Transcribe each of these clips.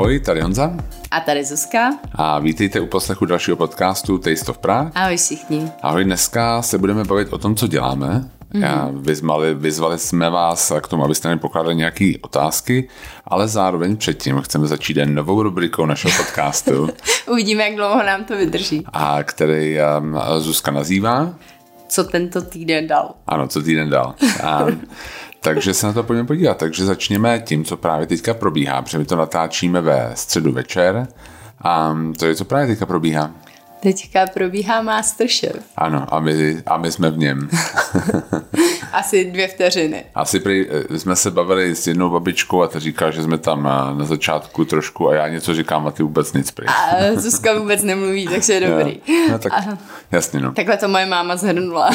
Ahoj, tady Honza. A tady Zuzka. A vítejte u poslechu dalšího podcastu Taste of Prague. Ahoj všichni. Ahoj, dneska se budeme bavit o tom, co děláme. Mm-hmm. Já vyzvali, vyzvali jsme vás k tomu, abyste mi pokládali nějaké otázky, ale zároveň předtím chceme začít novou rubrikou našeho podcastu. Uvidíme, jak dlouho nám to vydrží. A který um, Zuzka nazývá? Co tento týden dal. Ano, co týden dal. A, takže se na to pojďme podívat. Takže začněme tím, co právě teďka probíhá, protože my to natáčíme ve středu večer. A to je, co právě teďka probíhá. Teďka probíhá Masterchef. Ano, a my, a my jsme v něm. Asi dvě vteřiny. Asi prý, eh, jsme se bavili s jednou babičkou a ta říká, že jsme tam na, na začátku trošku a já něco říkám a ty vůbec nic prý. A Zuzka vůbec nemluví, takže je dobrý. No, tak, a, jasně no. Takhle to moje máma zhrnula.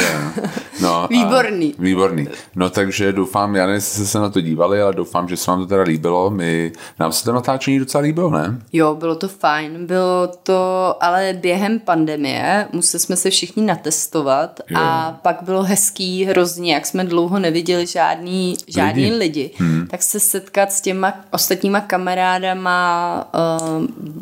No, výborný. A, výborný. No takže doufám, já nevím, jestli jste se na to dívali, ale doufám, že se vám to teda líbilo. My, nám se to natáčení docela líbilo, ne? Jo, bylo to fajn. Bylo to, ale během pandemie museli jsme se všichni natestovat jo. a pak bylo hezký hrozně, jak jsme dlouho neviděli žádný, žádný lidi, lidi hmm. tak se setkat s těma ostatníma kamarádama,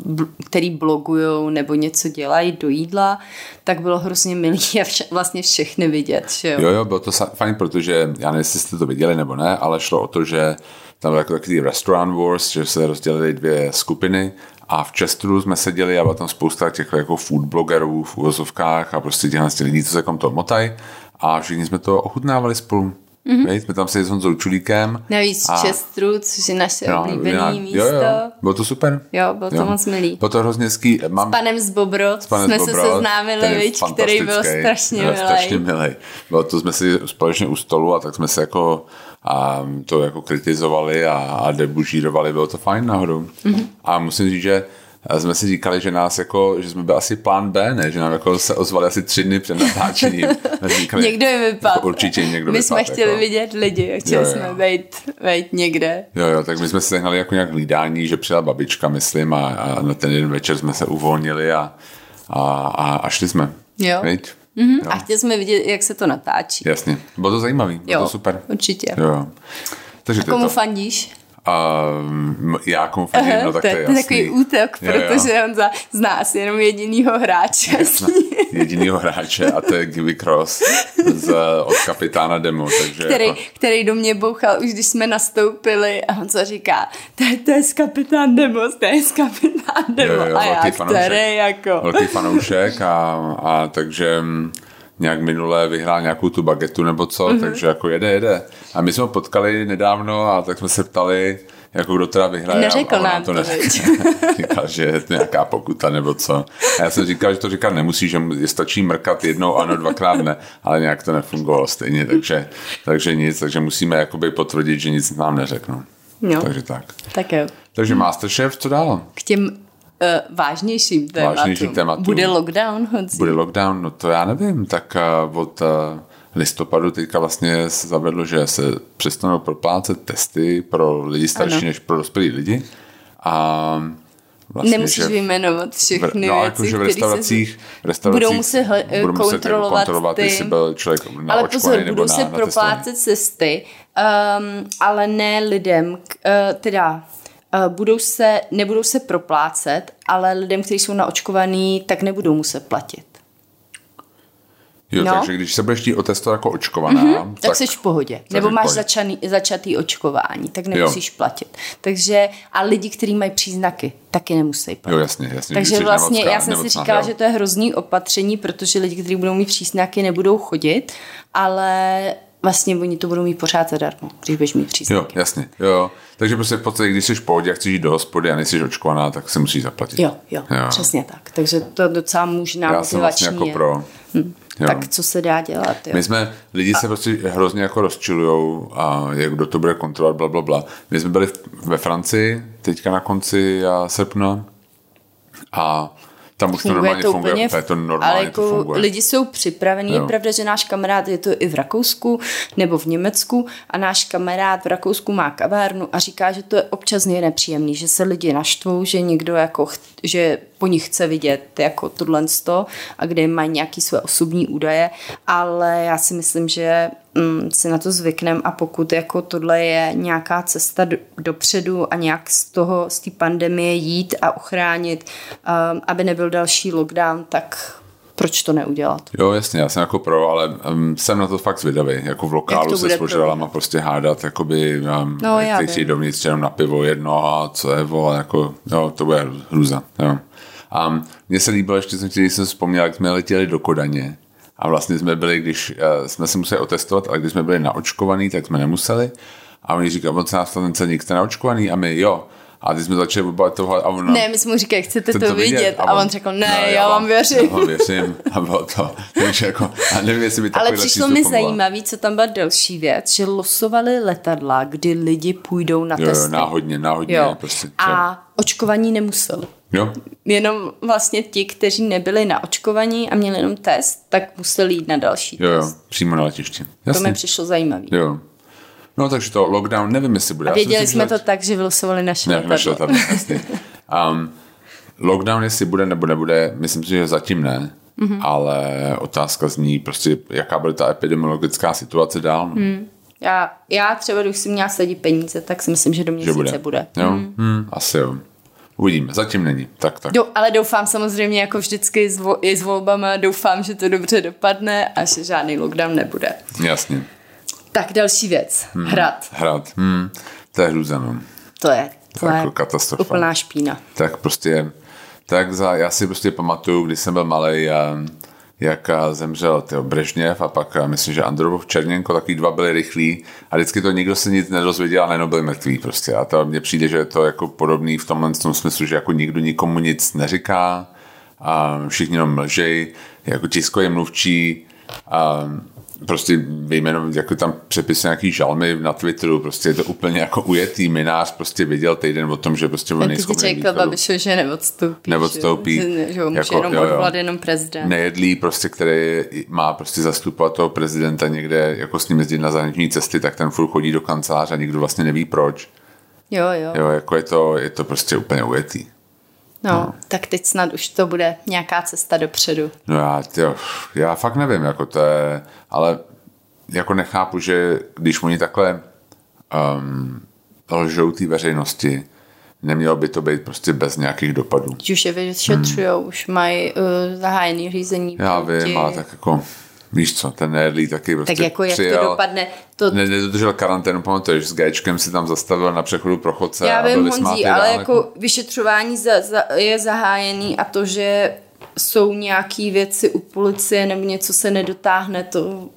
uh, který blogují nebo něco dělají do jídla, tak bylo hrozně milý a vše, vlastně všechny vidět. Že jo? jo, jo, bylo to fajn, protože já nevím, jestli jste to viděli nebo ne, ale šlo o to, že tam byl jako takový restaurant wars, že se rozdělili dvě skupiny a v Chesteru jsme seděli a byla tam spousta těch jako food blogerů v úvozovkách a prostě těchhle lidí, co se kom to motají a všichni jsme to ochutnávali spolu. Mm-hmm. Jsme tam se s Honzou Čulíkem. Navíc a... Chesteru, což je naše no, oblíbené já, místo. Jo, jo, bylo to super. Jo, bylo to jo. moc milý. Bylo to hrozně hezký. Mám... S panem z Bobro s panem jsme Zbobro, se seznámili, vič, který byl strašně milý. Strašně milý. Bylo to jsme si společně u stolu a tak jsme se jako a to jako kritizovali a, a debužírovali, bylo to fajn nahoru. Mm-hmm. A musím říct, že a jsme si říkali, že nás jako, že jsme byli asi plán B, ne? Že nám jako se ozvali asi tři dny před natáčením. Říkali, někdo je vypad. Jako určitě někdo My vypad, jsme chtěli jako. vidět lidi, chtěli jo, jo. jsme vejít, vejít někde. Jo, jo, tak my jsme si sehnali jako nějak hlídání, že přijela babička, myslím, a, a na ten jeden večer jsme se uvolnili a, a, a, a šli jsme. Jo. Vejď? Mm-hmm. Jo. A chtěli jsme vidět, jak se to natáčí. Jasně. Bylo to zajímavé, bylo jo, to super. určitě. Jo. Takže a komu to. fandíš? Um, já konfidím, no tak to, to je jasný. takový útok, protože on za, zná asi jenom jedinýho hráče. jedinýho hráče a to je Gibby Cross z, od kapitána Demo. Takže který, jako... který do mě bouchal už když jsme nastoupili a on co říká, to je, to je z kapitán Demo, to je z kapitán Demo. Jo, jo, a já, fanoušek, který jako. Velký fanoušek a, a takže nějak minule vyhrál nějakou tu bagetu nebo co, mm-hmm. takže jako jede, jede. A my jsme ho potkali nedávno a tak jsme se ptali, jako kdo teda vyhraje. Neřekl nám to, to Říkal, že je to nějaká pokuta nebo co. A já jsem říkal, že to říkat nemusí, že je stačí mrkat jednou, ano, dvakrát ne, ale nějak to nefungovalo stejně, takže, takže nic, takže musíme jakoby potvrdit, že nic nám neřeknou. Jo. Takže tak. Tak jo. Takže Masterchef, co dál? K těm uh, vážnějším tématům. Vážnějším tématům. Bude lockdown, Honzi? Bude lockdown, no to já nevím, tak uh, od uh, listopadu teďka vlastně se zavedlo, že se přestanou proplácet testy pro lidi starší ano. než pro dospělí lidi. A Vlastně, Nemusíš že vyjmenovat všechny no, věci, jako, v restauracích, se restauracích budou muset, hl- budou muset kontrolovat, kontrolovat ty, jestli byl člověk na Ale pozor, nebo budou na, se proplácet cesty, um, ale ne lidem, uh, teda budou se, nebudou se proplácet, ale lidem, kteří jsou naočkovaní, tak nebudou muset platit. Jo, no. takže když se budeš tí otestovat jako očkovaná, mm-hmm, tak, tak jsi v pohodě. Nebo máš začaný, začatý očkování, tak nemusíš jo. platit. Takže a lidi, kteří mají příznaky, taky nemusí platit. Jo, jasně, jasně. Takže vlastně nemocná, já jsem si říkala, jo. že to je hrozný opatření, protože lidi, kteří budou mít příznaky, nebudou chodit, ale vlastně oni to budou mít pořád zadarmo, když budeš mít příznaky. Jo, jasně, jo. Takže prostě v podstatě, když jsi v pohodě a chceš jít do hospody a nejsi očkovaná, tak se musíš zaplatit. Jo, jo, jo, přesně tak. Takže to docela možná Já jsem vlastně jako pro. Hm. Jo. Tak co se dá dělat? Jo? My jsme, lidi se a... prostě hrozně jako rozčilujou a jak kdo to bude kontrolovat, bla, bla, bla. My jsme byli ve Francii teďka na konci srpna a tam už funguje to normálně to funguje, úplně, to normálně ale jako to funguje. lidi jsou připravení, jo. je pravda, že náš kamarád je to i v Rakousku nebo v Německu a náš kamarád v Rakousku má kavárnu a říká, že to je občas nepříjemný, že se lidi naštvou, že někdo jako, že po nich chce vidět jako tohle a kde mají nějaký své osobní údaje, ale já si myslím, že mm, si na to zvykneme a pokud jako tohle je nějaká cesta do, dopředu a nějak z toho, z té pandemie jít a ochránit, um, aby nebyl další lockdown, tak proč to neudělat? Jo, jasně, já jsem jako pro, ale um, jsem na to fakt zvědavý. Jako v lokálu se s požadalama prostě hádat, jakoby, um, no, já chtějí dovnitř jenom na pivo jedno a co je, vole, jako, jo, to bude hruza, jo. A mně se líbilo, ještě jsem chtěl, jsem vzpomněl, jak jsme letěli do Kodaně a vlastně jsme byli, když uh, jsme si museli otestovat, ale když jsme byli naočkovaný, tak jsme nemuseli. A oni říkají, on se nás ten ceník, jste naočkovaný? A my, jo. A ty jsme začali bavit toho a ona... Ne, my jsme mu říkali, chcete to, to vidět? vidět? A, on, a on řekl, ne, ne já, vám věřím. Já vám věřím. A bylo to. Takže jako, a nevím, jestli by Ale přišlo mi zajímavé, co tam byla další věc, že losovali letadla, kdy lidi půjdou na jo, testy. Jo, náhodně, náhodně. Jo. Prostě, a očkovaní nemuseli. Jo. Jenom vlastně ti, kteří nebyli na očkovaní a měli jenom test, tak museli jít na další jo, test. Jo, přímo na letišti. Jasně. To mi přišlo zajímavé. Jo. No takže to lockdown, nevím, jestli bude. A věděli myslím, jsme to tak, že vylosovali naše ne, naše letadlo. um, lockdown, jestli bude nebo nebude, myslím si, že zatím ne. Mm-hmm. Ale otázka zní prostě, jaká bude ta epidemiologická situace dál. No. Mm. Já, já třeba, když si měla sledit peníze, tak si myslím, že do měsíce že bude. bude. Jo? Mm. Hmm, asi jo. Uvidíme, zatím není. Tak, tak. Do, ale doufám samozřejmě, jako vždycky s, vo, i s volbama, doufám, že to dobře dopadne a že žádný lockdown nebude. Jasně. Tak další věc. Hmm. Hrad. Hrad. Hmm. To je hruzeno. To je. To, je jako katastrofa. Úplná špína. Tak prostě, tak za, já si prostě pamatuju, když jsem byl malý, a jak zemřel tyjo, Brežněv a pak myslím, že Andropov Černěnko, taky dva byli rychlí a vždycky to nikdo se nic nedozvěděl a najednou byli mrtví prostě. A to mně přijde, že je to jako podobný v tomhle tom smyslu, že jako nikdo nikomu nic neříká a všichni jenom mlžej, jako tiskový mluvčí a prostě vyjmenuji, jako tam přepis nějaký žalmy na Twitteru, prostě je to úplně jako ujetý minář, prostě viděl týden o tom, že prostě on nejsou řekl Babišo, že neodstoupí. Neodstoupí. Že, že ho může jako, jenom jo, jo. jenom prezident. Nejedlý prostě, který má prostě zastupovat toho prezidenta někde, jako s ním jezdit na zahraniční cesty, tak ten furt chodí do kanceláře a nikdo vlastně neví proč. Jo, jo. Jo, jako je to, je to prostě úplně ujetý. No, no, tak teď snad už to bude nějaká cesta dopředu. No já, tyjo, já fakt nevím, jako to je, ale jako nechápu, že když oni takhle um, lžou té veřejnosti, nemělo by to být prostě bez nějakých dopadů. Už je vyšetřují, hmm. už mají uh, zahájený řízení. Já vím, ale tak jako víš co, ten nejedlý taky prostě Tak jako jak přijel, to dopadne. To... Ne, nedodržel karanténu, pamatuješ, s Gčkem si tam zastavil na přechodu pro chodce. Já vím, Honzí, ale jako, jako vyšetřování za, za, je zahájený a to, že jsou nějaký věci u policie nebo něco se nedotáhne, to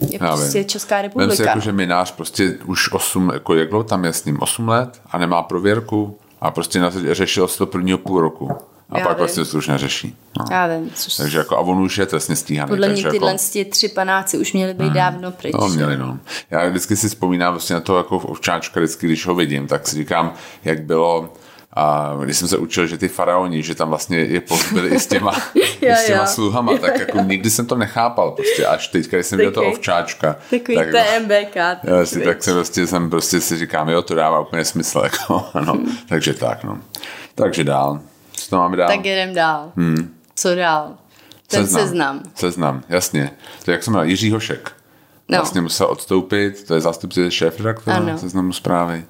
je Já prostě vím. Česká republika. Vem si jako, že minář prostě už 8, jako jak dlouho tam je s ním, 8 let a nemá prověrku a prostě řešil se to prvního půl roku. A Já pak vím. vlastně to už neřeší. No. Já vím. Což... Takže jako, a on už je trestně stíhaný. Podle mě jako- tyhle jako... tři panáci už měli být hmm. dávno pryč. No, měli, no. Já vždycky si vzpomínám vlastně na to jako v ovčáčka, vždycky, když ho vidím, tak si říkám, jak bylo a když jsem se učil, že ty faraoni, že tam vlastně je pozbyli i s těma, i s těma sluhama, tak jako nikdy jsem to nechápal prostě, až teď, když jsem viděl to ovčáčka. Takový tak, TMBK. Já si, tak jsem prostě, jsem prostě si říkám, jo, to dává úplně smysl, jako, ano. Hmm. takže tak, no. Takže dál. Co to máme dál? Tak jdem dál. Hmm. Co dál? Ten seznam. seznam. Seznam, jasně. To je, jak jsem měl, Jiří Hošek. No. Vlastně musel odstoupit, to je zástupce šéf redaktora seznamu zprávy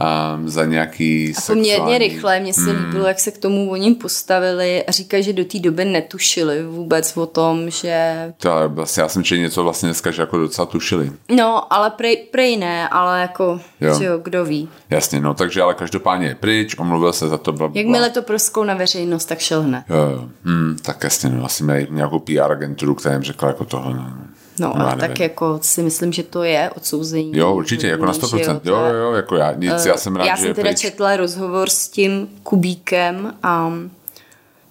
um, za nějaký A poměrně rychle, mně se hmm. líbilo, jak se k tomu oni postavili a říkají, že do té doby netušili vůbec o tom, že... To vlastně, já jsem četl něco vlastně dneska, že jako docela tušili. No, ale prej, prej ne, ale jako, jo. jo, kdo ví. Jasně, no, takže ale každopádně je pryč, omluvil se za to. Bla, bla. Jakmile to proskou na veřejnost, tak šel hned. Jo, jo. Hmm, tak jasně, no, asi mají nějakou PR agenturu, která jim řekla jako tohle. No. No, no ale tak jako si myslím, že to je odsouzení. Jo, určitě, jako na 100%. Jo, jo, jo, jako já, nic, uh, já jsem rád, Já jsem teda pryč. četla rozhovor s tím Kubíkem a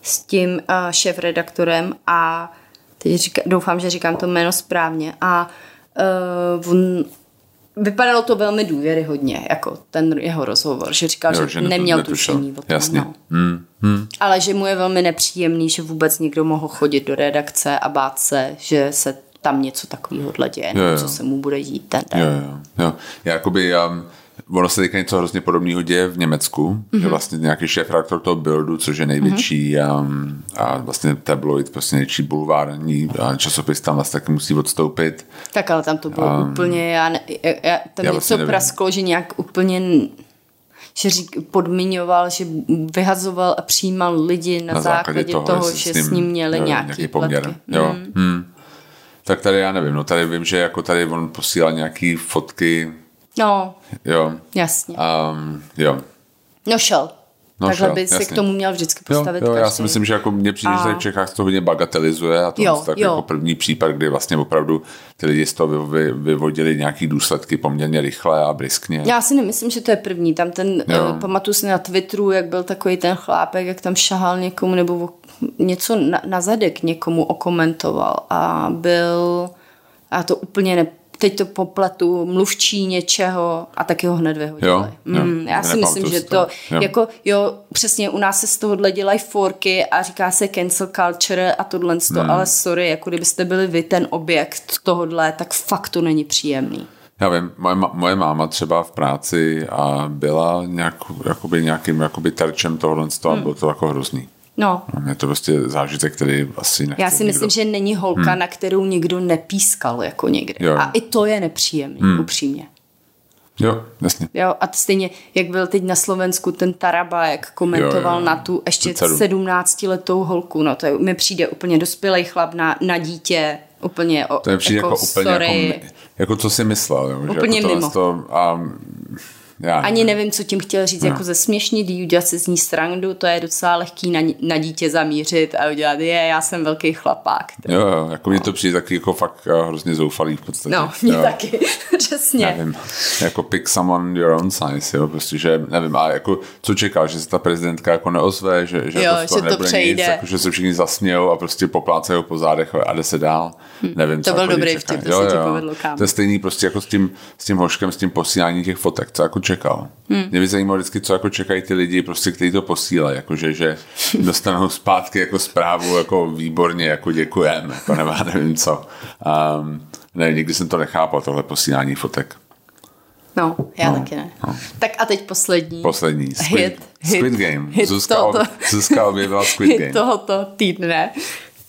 s tím uh, šéf-redaktorem a teď říká, doufám, že říkám to jméno správně a uh, on, vypadalo to velmi důvěryhodně, jako ten jeho rozhovor, že říkal, jo, že, že neměl netušil. tušení o tom. Jasně. No. Hmm, hmm. Ale že mu je velmi nepříjemný, že vůbec někdo mohl chodit do redakce a bát se, že se tam něco takového děje, jo, jo. co se mu bude dít ten den. Jo, jo, jo. Já jakoby, já, ono se teďka něco hrozně podobného děje v Německu, mm-hmm. že vlastně nějaký šéf redaktor toho Bildu, což je největší mm-hmm. a, a vlastně tabloid, prostě největší bulvární a časopis tam vlastně taky musí odstoupit. Tak ale tam to bylo um, úplně, já, ne, já tam já vlastně něco prasklo, že nějak úplně že řík, podmiňoval, že vyhazoval a přijímal lidi na, na základě, základě toho, toho že s ním, s ním měli jo, nějaký, nějaký poměr. Jo. Mm. Hmm. Tak tady já nevím, no tady vím, že jako tady on posílal nějaký fotky. No, jo. jasně. Um, jo. No šel. No, Takhle šel, by se k tomu měl vždycky postavit. Jo, jo, já si myslím, že jako mě přijde, a... že v Čechách to hodně bagatelizuje a to je tak jo. jako první případ, kdy vlastně opravdu ty lidi z toho vy, vyvodili nějaký důsledky poměrně rychle a briskně. Já si nemyslím, že to je první. Tam ten, uh, pamatuju si na Twitteru, jak byl takový ten chlápek, jak tam šahal někomu nebo něco na, na zadek někomu okomentoval a byl a to úplně ne, teď to popletu, mluvčí něčeho a taky ho hned vyhodili. Jo, jo, mm, já si myslím, že to, jo. jako jo, přesně u nás se z tohohle dělají forky a říká se cancel culture a tohle, hmm. ale sorry, jako kdybyste byli vy ten objekt tohohle, tak fakt to není příjemný. Já vím, moje, moje máma třeba v práci a byla nějak, jakoby nějakým jakoby terčem tohohle hmm. a bylo to jako hrozný. No. Je to prostě zážitek, který asi nechce Já si myslím, že není holka, hmm. na kterou nikdo nepískal jako někde. Jo. A i to je nepříjemný, hmm. upřímně. Jo, jasně. Jo, a stejně, jak byl teď na Slovensku ten Taraba, jak komentoval jo, jo. na tu ještě 17-letou holku, no to je, mi přijde úplně dospělý chlap na, na dítě, úplně o, To je přijde jako, jako úplně sorry. jako, jako, co si myslel. Jo, úplně že jako mimo. To, a já Ani nevím, co tím chtěl říct, no. jako ze směšný, udělat si z ní strandu, to je docela lehký na, na dítě zamířit a udělat, je, já jsem velký chlapák. Jo, jo, jako mi to přijde taky jako fakt eh, hrozně zoufalý v podstatě. No, mě jo. taky, přesně. Nevím, jako pick someone your own size, jo, prostě, že nevím, a jako co čekal, že se ta prezidentka jako neozve, že, že, jo, to, že to přejde. Nic, jako, že se všichni zasmějou a prostě poplácají po zádech a jde se dál. Hm. Nevím, to co byl jako dobrý vtip, to jo, se ti povedlo kam. To je stejný prostě jako s tím, s tím hoškem, s tím posíláním těch fotek, co jako čekal. Hmm. Mě by zajímalo vždycky, co jako čekají ty lidi, prostě, kteří to posílají, jakože, že dostanou zpátky jako zprávu, jako výborně, jako děkujeme, jako nebo nevím co. Um, ne, nikdy jsem to nechápal, tohle posílání fotek. No, já no, taky ne. No. Tak a teď poslední. Poslední. Squid, hit, Squid hit, Game. Hit Zuzka, tohoto, Zuzka objevila Squid hit Game. tohoto týdne.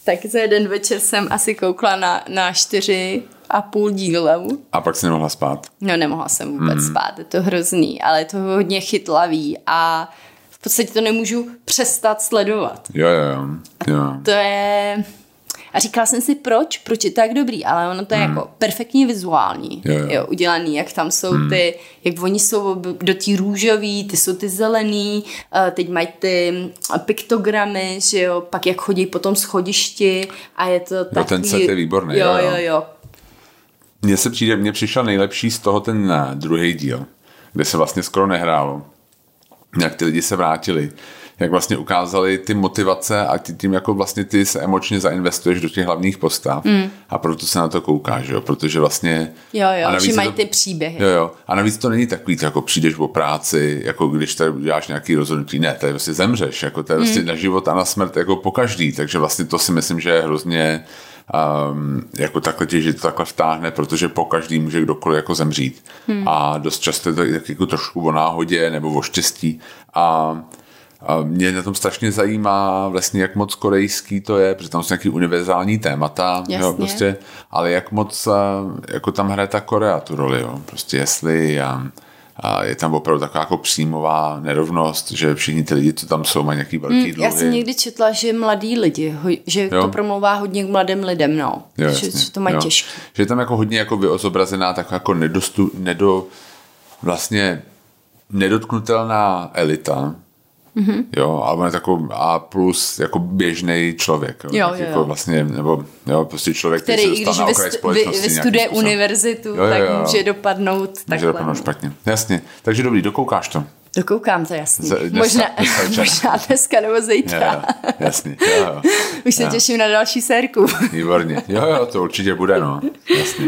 Tak za jeden večer jsem asi koukla na, na čtyři a půl dílů. A pak si nemohla spát? No nemohla jsem vůbec mm. spát, je to hrozný, ale je to hodně chytlavý a v podstatě to nemůžu přestat sledovat. Jo, jo, jo. To je... A říkala jsem si, proč? Proč je tak dobrý? Ale ono to je mm. jako perfektně vizuální. Jo, jo. Jo, udělaný, jak tam jsou mm. ty, jak oni jsou do tí růžový, ty jsou ty zelený, teď mají ty piktogramy, že jo, pak jak chodí po tom schodišti a je to takový... Jo, ten set je výborný. Jo, jo, jo. jo mně se přijde, mně přišel nejlepší z toho ten eh, druhý díl, kde se vlastně skoro nehrálo. Jak ty lidi se vrátili, jak vlastně ukázali ty motivace a ty tím jako vlastně ty se emočně zainvestuješ do těch hlavních postav mm. a proto se na to koukáš, jo, protože vlastně... Jo, jo, a že mají to, ty příběhy. Jo, jo, a navíc to není takový, jako přijdeš o práci, jako když tady děláš nějaký rozhodnutí, ne, tady vlastně zemřeš, jako to je vlastně mm. na život a na smrt jako po každý, takže vlastně to si myslím, že je hrozně um, jako takhle tě, že to takhle vtáhne, protože po každý může kdokoliv jako zemřít. Hmm. A dost často je to tak jako trošku o náhodě nebo o štěstí. A a mě na tom strašně zajímá vlastně, jak moc korejský to je, protože tam jsou nějaký univerzální témata, jo, prostě, ale jak moc jako tam hraje ta Korea tu roli, jo, prostě jestli a, a je tam opravdu taková jako příjmová nerovnost, že všichni ty lidi, co tam jsou, mají nějaký velký hmm, dluhy. Já jsem někdy četla, že mladí lidi, že jo? to promlouvá hodně k mladým lidem, no. Jo, že, že to mají těžké. Že je tam jako hodně jako vyozobrazená taková jako nedostu, nedo, vlastně nedotknutelná elita, Mm-hmm. Jo, ale on je takový A plus jako běžný člověk. Jo, jo, jo. Jako vlastně, nebo jo, prostě člověk, který, který když vy, vystuduje univerzitu, jo, jo, jo. tak může dopadnout může takhle. dopadnout špatně. Jasně. Takže dobrý, dokoukáš to. Dokoukám to, jasně. dneska, možná, možná dneska nebo zítra. Jo, jasně. Jo, jo. Už se jo. těším na další sérku. Výborně. Jo, jo, to určitě bude, no. Jasně.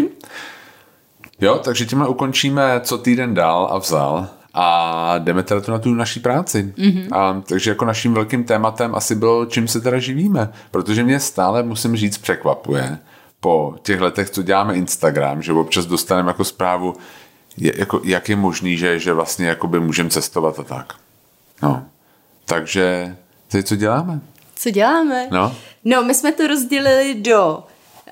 Jo, takže tímhle ukončíme, co týden dál a vzal a jdeme teda tu na tu naší práci. Mm-hmm. A, takže jako naším velkým tématem asi bylo, čím se teda živíme, protože mě stále, musím říct, překvapuje po těch letech, co děláme Instagram, že občas dostaneme jako zprávu, je, jako, jak je možný, že, že vlastně jakoby můžeme cestovat a tak. No. Takže teď co děláme? Co děláme? No. No, my jsme to rozdělili do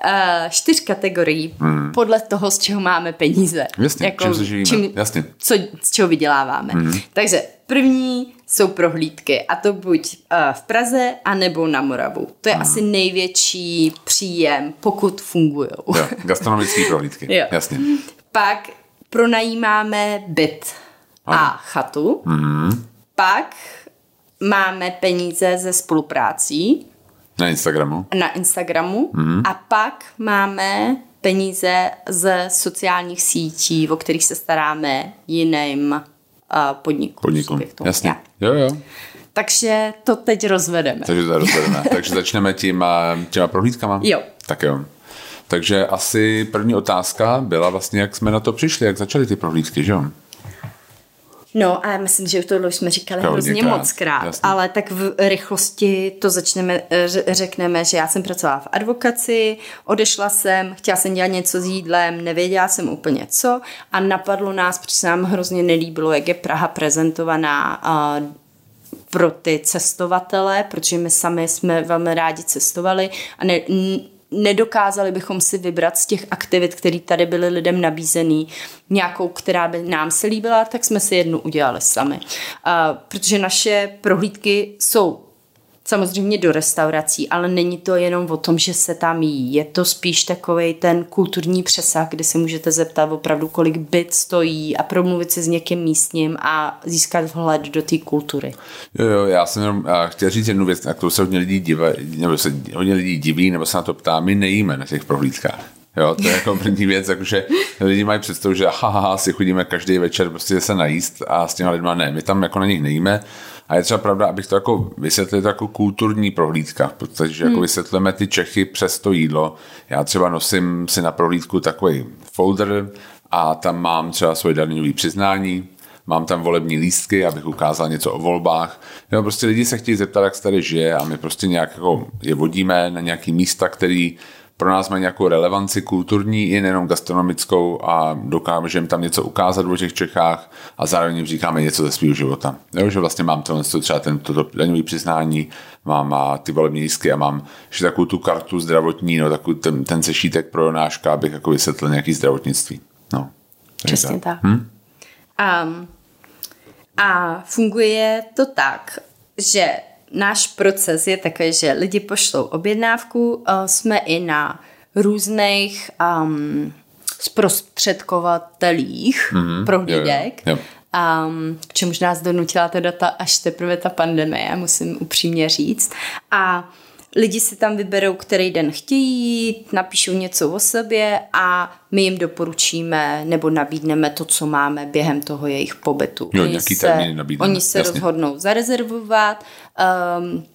uh, čtyř kategorií hmm. podle toho, z čeho máme peníze. Jasně, jako, čím se živíme. Čím, Jasně. Co, z čeho vyděláváme. Hmm. Takže první jsou prohlídky a to buď uh, v Praze, anebo na Moravu. To je hmm. asi největší příjem, pokud fungují. gastronomické prohlídky, jo. jasně. Pak pronajímáme byt ano. a chatu. Hmm. Pak máme peníze ze spoluprácí. Na Instagramu. Na Instagramu. Mm. A pak máme peníze ze sociálních sítí, o kterých se staráme jiným uh, podnikům. Podnikům, jasně. Jo, jo. Takže to teď rozvedeme. Takže to rozvedeme. Takže začneme tím, těma prohlídkama? Jo. Tak jo. Takže asi první otázka byla vlastně, jak jsme na to přišli, jak začaly ty prohlídky, že jo? No a já myslím, že to už jsme říkali to hrozně moc krát, jasný. ale tak v rychlosti to začneme, řekneme, že já jsem pracovala v advokaci, odešla jsem, chtěla jsem dělat něco s jídlem, nevěděla jsem úplně co a napadlo nás, protože se nám hrozně nelíbilo, jak je Praha prezentovaná uh, pro ty cestovatele, protože my sami jsme velmi rádi cestovali a ne, nedokázali bychom si vybrat z těch aktivit, které tady byly lidem nabízený, nějakou, která by nám se líbila, tak jsme si jednu udělali sami. Uh, protože naše prohlídky jsou samozřejmě do restaurací, ale není to jenom o tom, že se tam jí. Je to spíš takový ten kulturní přesah, kdy se můžete zeptat opravdu, kolik byt stojí a promluvit si s někým místním a získat vhled do té kultury. Jo, jo, já jsem jenom chtěl říct jednu věc, na kterou se hodně lidí diví, nebo se hodně lidí diví, nebo se na to ptá, my nejíme na těch prohlídkách. Jo, to je jako první věc, jakože lidi mají představu, že ha, ha, ha, si chodíme každý večer prostě se najíst a s těma lidma ne, my tam jako na nich nejíme, a je třeba pravda, abych to jako vysvětlil, to jako kulturní prohlídka, protože jako hmm. vysvětlíme ty Čechy přes to jídlo. Já třeba nosím si na prohlídku takový folder a tam mám třeba svoje daňové přiznání, mám tam volební lístky, abych ukázal něco o volbách. Jo, prostě lidi se chtějí zeptat, jak se tady žije a my prostě nějak jako je vodíme na nějaký místa, který pro nás mají nějakou relevanci kulturní i nejenom gastronomickou a dokážeme tam něco ukázat o těch Čechách a zároveň jim říkáme něco ze svého života. Jo, že vlastně mám tohle, třeba ten, toto daňové přiznání, mám a ty volební lístky a mám ještě takovou tu kartu zdravotní, no, takový ten, ten sešítek pro Jonáška, abych jako vysvětlil nějaký zdravotnictví. No, Přesně tak. tak. Hm? Um, a funguje to tak, že náš proces je takový, že lidi pošlou objednávku, eh, jsme i na různých um, zprostředkovatelích mm-hmm, prohlídek. Jo, jo, jo. Um, k čemuž nás donutila teda ta, až teprve ta pandemie, musím upřímně říct. A lidi si tam vyberou, který den chtějí jít, napíšou něco o sobě a my jim doporučíme nebo nabídneme to, co máme během toho jejich pobytu. Jo, oni se, Oni se Jasně. rozhodnou zarezervovat, um,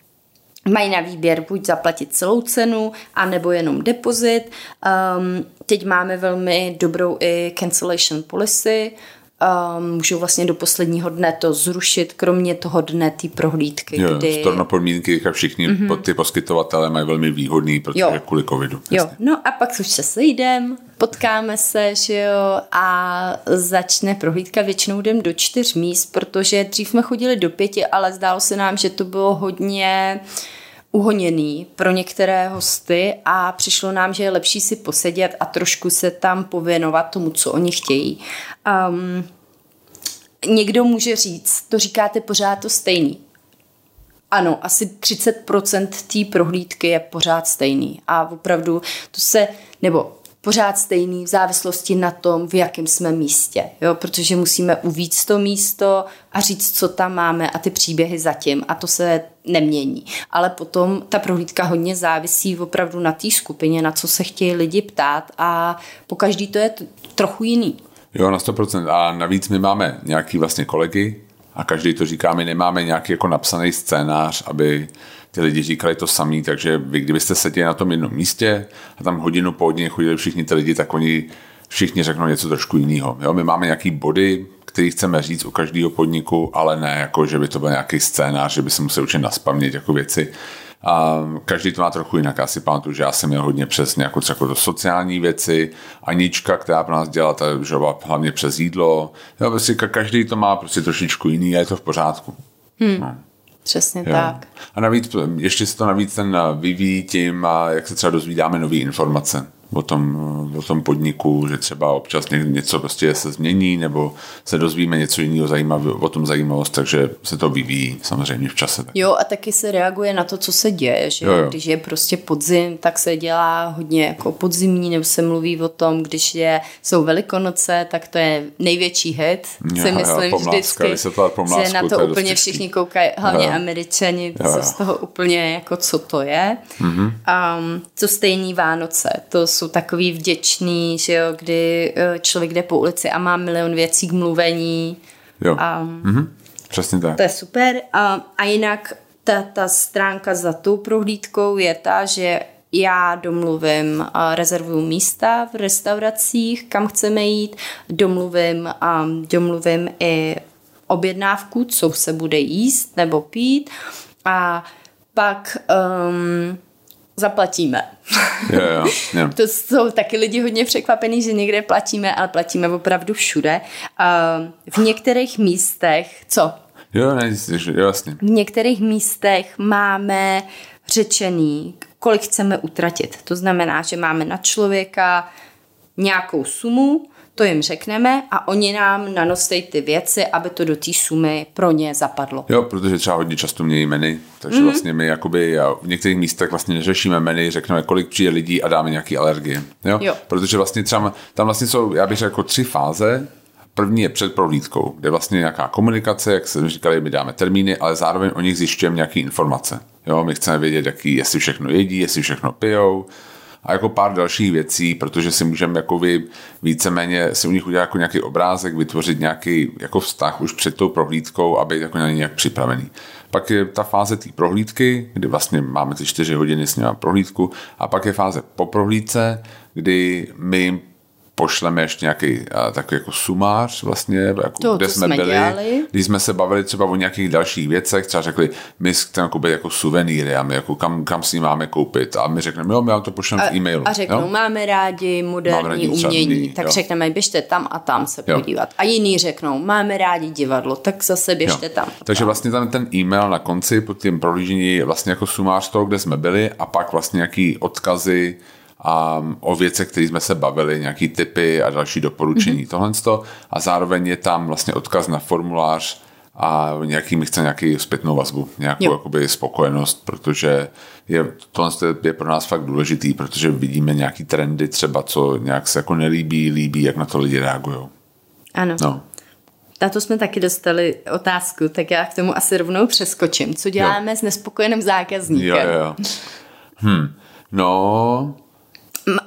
mají na výběr buď zaplatit celou cenu, anebo jenom depozit. Um, teď máme velmi dobrou i cancellation policy, um, můžou vlastně do posledního dne to zrušit, kromě toho dne té prohlídky. Jo, kdy... podmínky, jak všichni mm-hmm. ty poskytovatele mají velmi výhodný, protože jo. kvůli covidu. Jo, no a pak už se sejdem, potkáme se, že jo, a začne prohlídka, většinou jdem do čtyř míst, protože dřív jsme chodili do pěti, ale zdálo se nám, že to bylo hodně uhoněný pro některé hosty a přišlo nám, že je lepší si posedět a trošku se tam pověnovat tomu, co oni chtějí. Um, někdo může říct, to říkáte pořád to stejný. Ano, asi 30% té prohlídky je pořád stejný a opravdu to se, nebo pořád stejný v závislosti na tom, v jakém jsme místě, jo? protože musíme uvíct to místo a říct, co tam máme a ty příběhy zatím a to se nemění. Ale potom ta prohlídka hodně závisí opravdu na té skupině, na co se chtějí lidi ptát a po každý to je t- trochu jiný. Jo, na 100%. A navíc my máme nějaký vlastně kolegy a každý to říká, my nemáme nějaký jako napsaný scénář, aby ty lidi říkali to samý, takže vy kdybyste seděli na tom jednom místě a tam hodinu po hodině chodili všichni ty lidi, tak oni všichni řeknou něco trošku jiného. Jo? My máme nějaký body, který chceme říct u každého podniku, ale ne jako, že by to byl nějaký scénář, že by se musel učit naspamět jako věci. A každý to má trochu jinak. Já si pamatuju, že já jsem měl hodně přes nějakou třeba to sociální věci. Anička, která pro nás dělala, ta žoba hlavně přes jídlo. Jo, prostě každý to má prostě trošičku jiný a je to v pořádku. Hmm. No. Přesně jo. tak. A navíc, ještě se to navíc ten vyvíjí tím, jak se třeba dozvídáme nové informace o tom, o tom podniku, že třeba občas něco prostě se změní, nebo se dozvíme něco jiného zajímavého, o tom zajímavost, takže se to vyvíjí samozřejmě v čase. Jo, a taky se reaguje na to, co se děje, že jo, jo. když je prostě podzim, tak se dělá hodně jako podzimní, nebo se mluví o tom, když je, jsou velikonoce, tak to je největší hit, jo, si myslím jo, pomláska, vždycky, pomlásku, že na to, to úplně všichni koukají, hlavně jo. američani, jo, jo. z toho úplně jako co to je. Mm-hmm. Um, co stejný Vánoce, to jsou takový vděčný, že jo, kdy eh, člověk jde po ulici a má milion věcí k mluvení. Jo. A, mm-hmm. Přesně tak. To je super. A, a jinak ta, ta stránka za tou prohlídkou je ta, že já domluvím, rezervuju místa v restauracích, kam chceme jít, domluvím, domluvím i objednávku, co se bude jíst nebo pít a pak um, zaplatíme. Yeah, yeah, yeah. to jsou taky lidi hodně překvapení, že někde platíme, ale platíme opravdu všude. V některých místech, co? Jo, ne, jasně. V některých místech máme řečený, kolik chceme utratit. To znamená, že máme na člověka nějakou sumu, to jim řekneme a oni nám nanosej ty věci, aby to do té sumy pro ně zapadlo. Jo, protože třeba hodně často mějí meny, takže mm-hmm. vlastně my jakoby v některých místech vlastně neřešíme meny, řekneme, kolik přijde lidí a dáme nějaký alergie. Jo? jo. Protože vlastně třeba tam vlastně jsou, já bych řekl, jako tři fáze. První je před prohlídkou, kde vlastně nějaká komunikace, jak se říkali, my dáme termíny, ale zároveň o nich zjišťujeme nějaké informace. Jo, my chceme vědět, jaký, jestli všechno jedí, jestli všechno pijou, a jako pár dalších věcí, protože si můžeme jako vy víceméně si u nich udělat jako nějaký obrázek, vytvořit nějaký jako vztah už před tou prohlídkou a být jako na ně nějak připravený. Pak je ta fáze té prohlídky, kdy vlastně máme ty čtyři hodiny s nimi prohlídku a pak je fáze po prohlídce, kdy my pošleme ještě nějaký takový jako sumář vlastně, jako, to, kde jsme, jsme byli, dělali. když jsme se bavili třeba o nějakých dalších věcech, třeba řekli, my chceme koupit jako suvenýry a my jako kam, kam si máme koupit a my řekneme, jo, my vám to pošleme v e-mailu. A řeknou, jo? máme rádi moderní máme rádi umění, umění, tak jo. řekneme, běžte tam a tam se jo. podívat. A jiní řeknou, máme rádi divadlo, tak zase běžte jo. tam. Takže tam. vlastně tam ten e-mail na konci pod tím prohlížení je vlastně jako sumář toho, kde jsme byli a pak vlastně nějaký odkazy, a o věcech, které jsme se bavili, nějaký typy a další doporučení, mm-hmm. tohle a zároveň je tam vlastně odkaz na formulář a nějaký mi chce nějaký zpětnou vazbu, nějakou jo. jakoby spokojenost, protože je, tohle je pro nás fakt důležitý, protože vidíme nějaký trendy třeba, co nějak se jako nelíbí, líbí, jak na to lidi reagují. Ano. No. Na to jsme taky dostali otázku, tak já k tomu asi rovnou přeskočím. Co děláme jo. s nespokojeným zákazníkem? Jo, jo. Hm. No,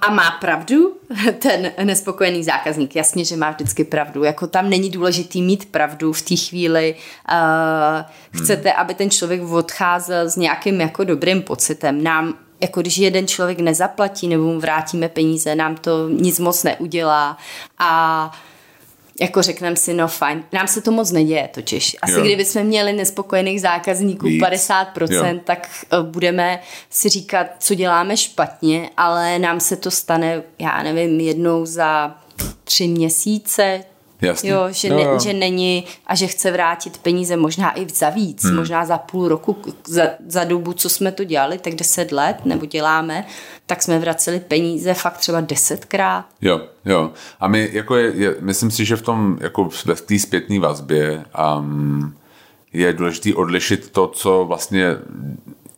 a má pravdu ten nespokojený zákazník? Jasně, že má vždycky pravdu. Jako tam není důležitý mít pravdu v té chvíli. Uh, chcete, hmm. aby ten člověk odcházel s nějakým jako dobrým pocitem. Nám jako když jeden člověk nezaplatí nebo mu vrátíme peníze, nám to nic moc neudělá a uh, jako řekneme si, no fajn, nám se to moc neděje totiž. Asi jo. kdyby jsme měli nespokojených zákazníků Víc. 50%, jo. tak uh, budeme si říkat, co děláme špatně, ale nám se to stane, já nevím, jednou za tři měsíce, Jasně. Jo, že, no, ne, jo. že není a že chce vrátit peníze možná i za víc, hmm. možná za půl roku, za, za dobu, co jsme to dělali, tak deset let nebo děláme, tak jsme vraceli peníze fakt třeba desetkrát. Jo, jo. A my, jako je, je, myslím si, že v tom, jako v té zpětné vazbě um, je důležité odlišit to, co vlastně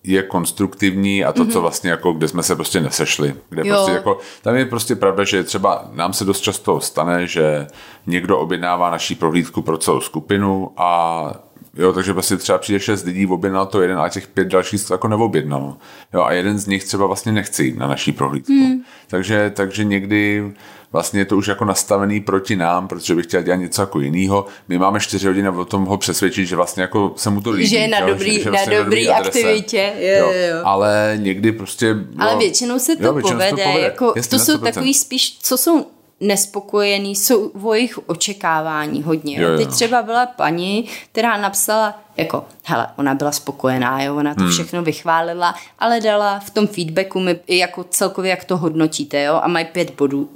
je konstruktivní a to, mm-hmm. co mhm. vlastně jako, kde jsme se prostě nesešli. Kde prostě jako, tam je prostě pravda, že třeba nám se dost často stane, že někdo objednává naší prohlídku pro celou skupinu a Jo, takže prostě třeba přijde šest lidí, objednal to jeden a těch pět dalších to jako neobjednalo. Jo, a jeden z nich třeba vlastně nechce jít na naší prohlídku. Hmm. Takže, takže někdy vlastně je to už jako nastavený proti nám, protože bych chtěl dělat něco jako jiného. My máme čtyři hodiny o tom ho přesvědčit, že vlastně jako se mu to líbí. Že je na dobrý, že, že vlastně na dobrý, dobrý aktivitě. Jo, jo. Jo. Ale někdy prostě... Ale většinou se to, jo, většinou povede. To, povede. Jako, to jsou takový spíš, co jsou nespokojení jsou o jejich očekávání hodně. Jo. Jo, jo. Teď třeba byla paní, která napsala, jako, hele, ona byla spokojená, jo, ona to Hmm. všechno vychválila, ale dala v tom feedbacku mi jako celkově, jak to hodnotíte, jo, a mají pět bodů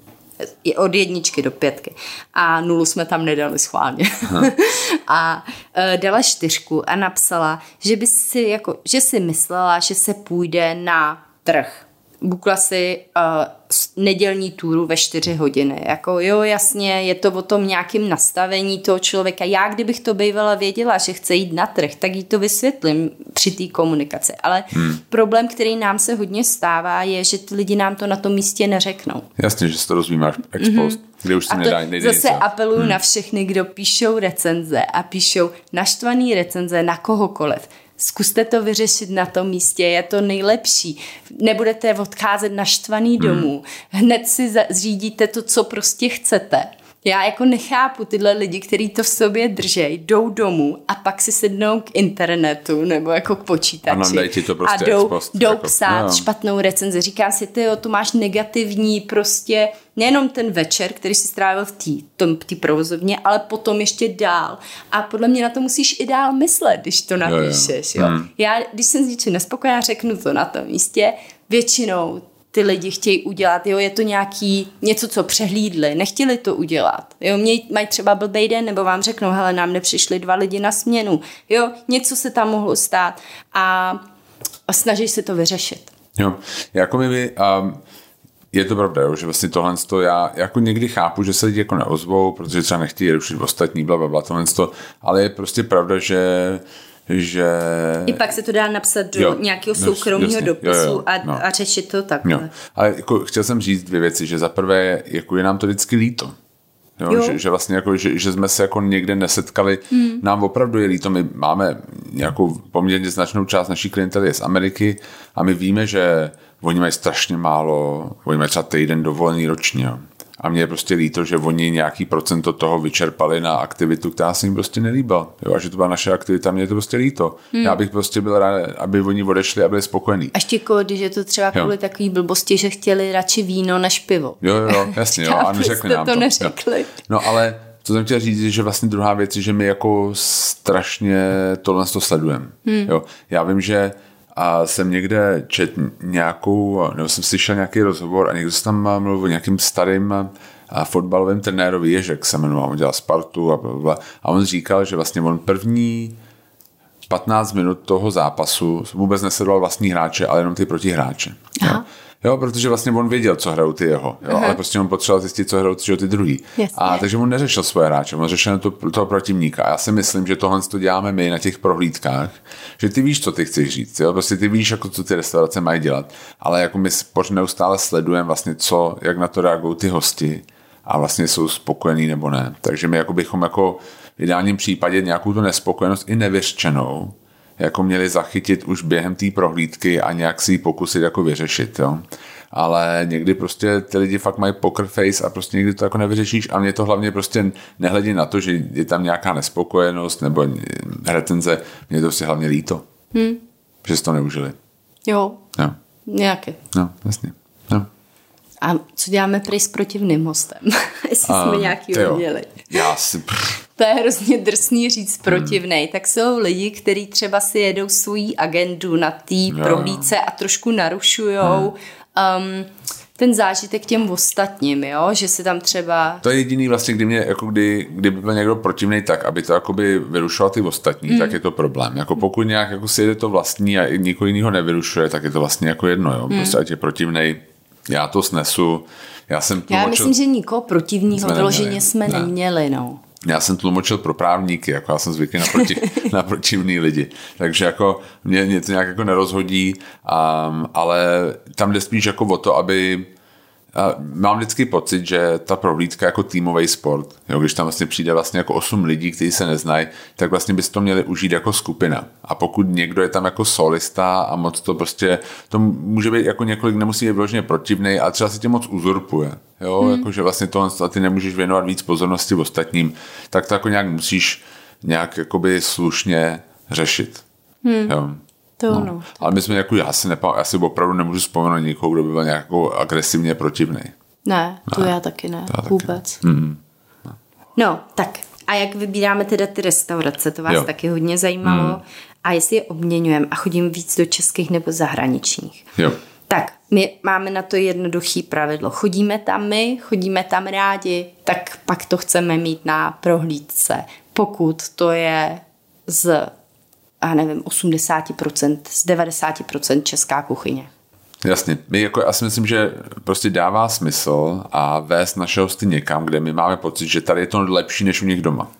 je od jedničky do pětky. A nulu jsme tam nedali schválně. a uh, dala čtyřku a napsala, že by si, jako, že si myslela, že se půjde na trh. Bukla si uh, nedělní túru ve čtyři hodiny. Jako jo, jasně, je to o tom nějakým nastavení toho člověka. Já, kdybych to bývala věděla, že chce jít na trh, tak jí to vysvětlím při té komunikaci. Ale hmm. problém, který nám se hodně stává, je, že ty lidi nám to na tom místě neřeknou. Jasně, že se to rozvíjí až ex post, kde už si A nedá, to nejde zase dělat. apeluju na všechny, kdo píšou recenze a píšou naštvaný recenze na kohokoliv. Zkuste to vyřešit na tom místě, je to nejlepší. Nebudete odcházet naštvaný domů. Hned si zřídíte to, co prostě chcete. Já jako nechápu tyhle lidi, kteří to v sobě držej, jdou domů a pak si sednou k internetu nebo jako k počítači A ti to prostě a jdou, ex post, jdou jako, psát jo. špatnou recenzi. Říkám si, ty tu máš negativní prostě nejenom ten večer, který si strávil v té provozovně, ale potom ještě dál. A podle mě na to musíš i dál myslet, když to napíšeš. Jo, Hmm. Já, když jsem s něčím nespokojená, řeknu to na tom místě. Většinou ty lidi chtějí udělat, jo, je to nějaký něco, co přehlídli, nechtěli to udělat. Jo, měj, mají třeba blbej den, nebo vám řeknou, hele, nám nepřišli dva lidi na směnu. Jo, něco se tam mohlo stát a, a snaží se to vyřešit. Jo, jako mi by, um, je to pravda, jo, že vlastně tohle to já jako někdy chápu, že se lidi jako neozvou, protože třeba nechtějí rušit ostatní, bla, bla, bla, tohle to, ale je prostě pravda, že že... I pak se to dá napsat do Jo, nějakého soukromého jasně, dopisu jo, jo, a, no. a řešit to takhle. Jo. Ale jako chtěl jsem říct dvě věci, že za prvé jako je nám to vždycky líto. Jo, Jo. Že, že, vlastně jako, že, že, jsme se jako někde nesetkali. Hmm. Nám opravdu je líto, my máme nějakou poměrně značnou část naší klientely je z Ameriky a my víme, že oni mají strašně málo, oni mají třeba týden dovolený ročně. Jo. A mně je prostě líto, že oni nějaký procento toho vyčerpali na aktivitu, která se jim prostě nelíbila. Jo, a že to byla naše aktivita, mně je to prostě líto. Hmm. Já bych prostě byl rád, aby oni odešli a byli spokojení. A ještě když je to třeba Jo. kvůli takový blbosti, že chtěli radši víno než pivo. Jo, jo, jo, jasně, jo, a neřekli nám to to. neřekli. Jo. No ale co jsem chtěl říct, že vlastně druhá věc je, že my jako strašně tohle to sledujeme. Hmm. Jo. Já vím, že a jsem někde čet nějakou, nebo jsem slyšel nějaký rozhovor a někdo se tam mluvil o nějakým starým a fotbalovým trenérovi Ježek se jmenoval, on dělal Spartu a bla, bla, bla. a on říkal, že vlastně on první 15 minut toho zápasu vůbec nesledoval vlastní hráče, ale jenom ty protihráče. Aha. jo, protože vlastně on věděl, co hrajou ty jeho, jo, ale prostě on potřeboval zjistit, co hrajou ty, ty druhý. Jasně. A takže on neřešil svoje hráče, on řešil to, toho protivníka. A já si myslím, že tohle to děláme my na těch prohlídkách, že ty víš, co ty chceš říct, jo? prostě ty víš, jako co ty restaurace mají dělat, ale jako my pořád neustále sledujeme vlastně, co, jak na to reagují ty hosti a vlastně jsou spokojení nebo ne. Takže my jako bychom jako v ideálním případě nějakou tu nespokojenost i nevyřčenou jako měli zachytit už během té prohlídky a nějak si ji pokusit jako vyřešit, jo. Ale někdy prostě ty lidi fakt mají poker face a prostě někdy to jako nevyřešíš a mě to hlavně prostě nehledí na to, že je tam nějaká nespokojenost nebo retenze, mě to prostě hlavně líto. Hmm. Že si to neužili. Jo, Jo, nějaké. no, jasně. A co děláme prý s protivným hostem? Jestli A, jsme nějaký ty jo. měli. Já si... To je hrozně drsný říct Hmm. protivnej. Tak jsou lidi, kteří třeba si jedou svoji agendu na té prohlídce a trošku narušujou Hmm. um, ten zážitek těm ostatním, jo? že si tam třeba... To je jediný vlastně, kdy mě, jako kdy, kdyby byl někdo protivný tak, aby to jakoby vyrušoval ty ostatní, mm. tak je to problém. Jako pokud nějak jako si jede to vlastní a nikoho jiného nevyrušuje, tak je to vlastně jako jedno, jo. Prostě ať je protivnej, já to snesu. Já jsem Já tlumočil, myslím, že nikoho protivního vyloženě neměli. jsme Ne. neměli. No. já jsem tlumočil pro právníky, jako já jsem zvyklý na, proti, na protivný lidi. Takže jako mě, mě to nějak jako nerozhodí, um, ale tam jde spíš jako o to, aby mám vždycky pocit, že ta prohlídka jako týmový sport, jo, když tam vlastně přijde vlastně jako osm lidí, kteří se neznají, tak vlastně bys to měli užít jako skupina. A pokud někdo je tam jako solista a moc to prostě, to může být jako několik, nemusí být vložně protivný, ale třeba si tě moc uzurpuje. Jo, hmm. jako, že vlastně tohle a ty nemůžeš věnovat víc pozornosti ostatním, tak to jako nějak musíš nějak jakoby slušně řešit. Hmm. Jo. To No. no. Ale my jsme jako, já si, nepa, já si opravdu nemůžu vzpomenout někoho, kdo by byl nějak agresivně protivný. Ne, to Ne, já taky ne, já taky vůbec. Mm. No, tak a jak vybíráme teda ty restaurace, to vás Jo. taky hodně zajímalo. A jestli je obměňujeme a chodím víc do českých nebo zahraničních. Jo. Tak, my máme na to jednoduchý pravidlo. Chodíme tam my, chodíme tam rádi, tak pak to chceme mít na prohlídce. Pokud to je z, já nevím, 80%, z 90% česká kuchyně. Jasně. My jako, já si myslím, že prostě dává smysl a vést naše hosty někam, kde my máme pocit, že tady je to lepší než u nich doma.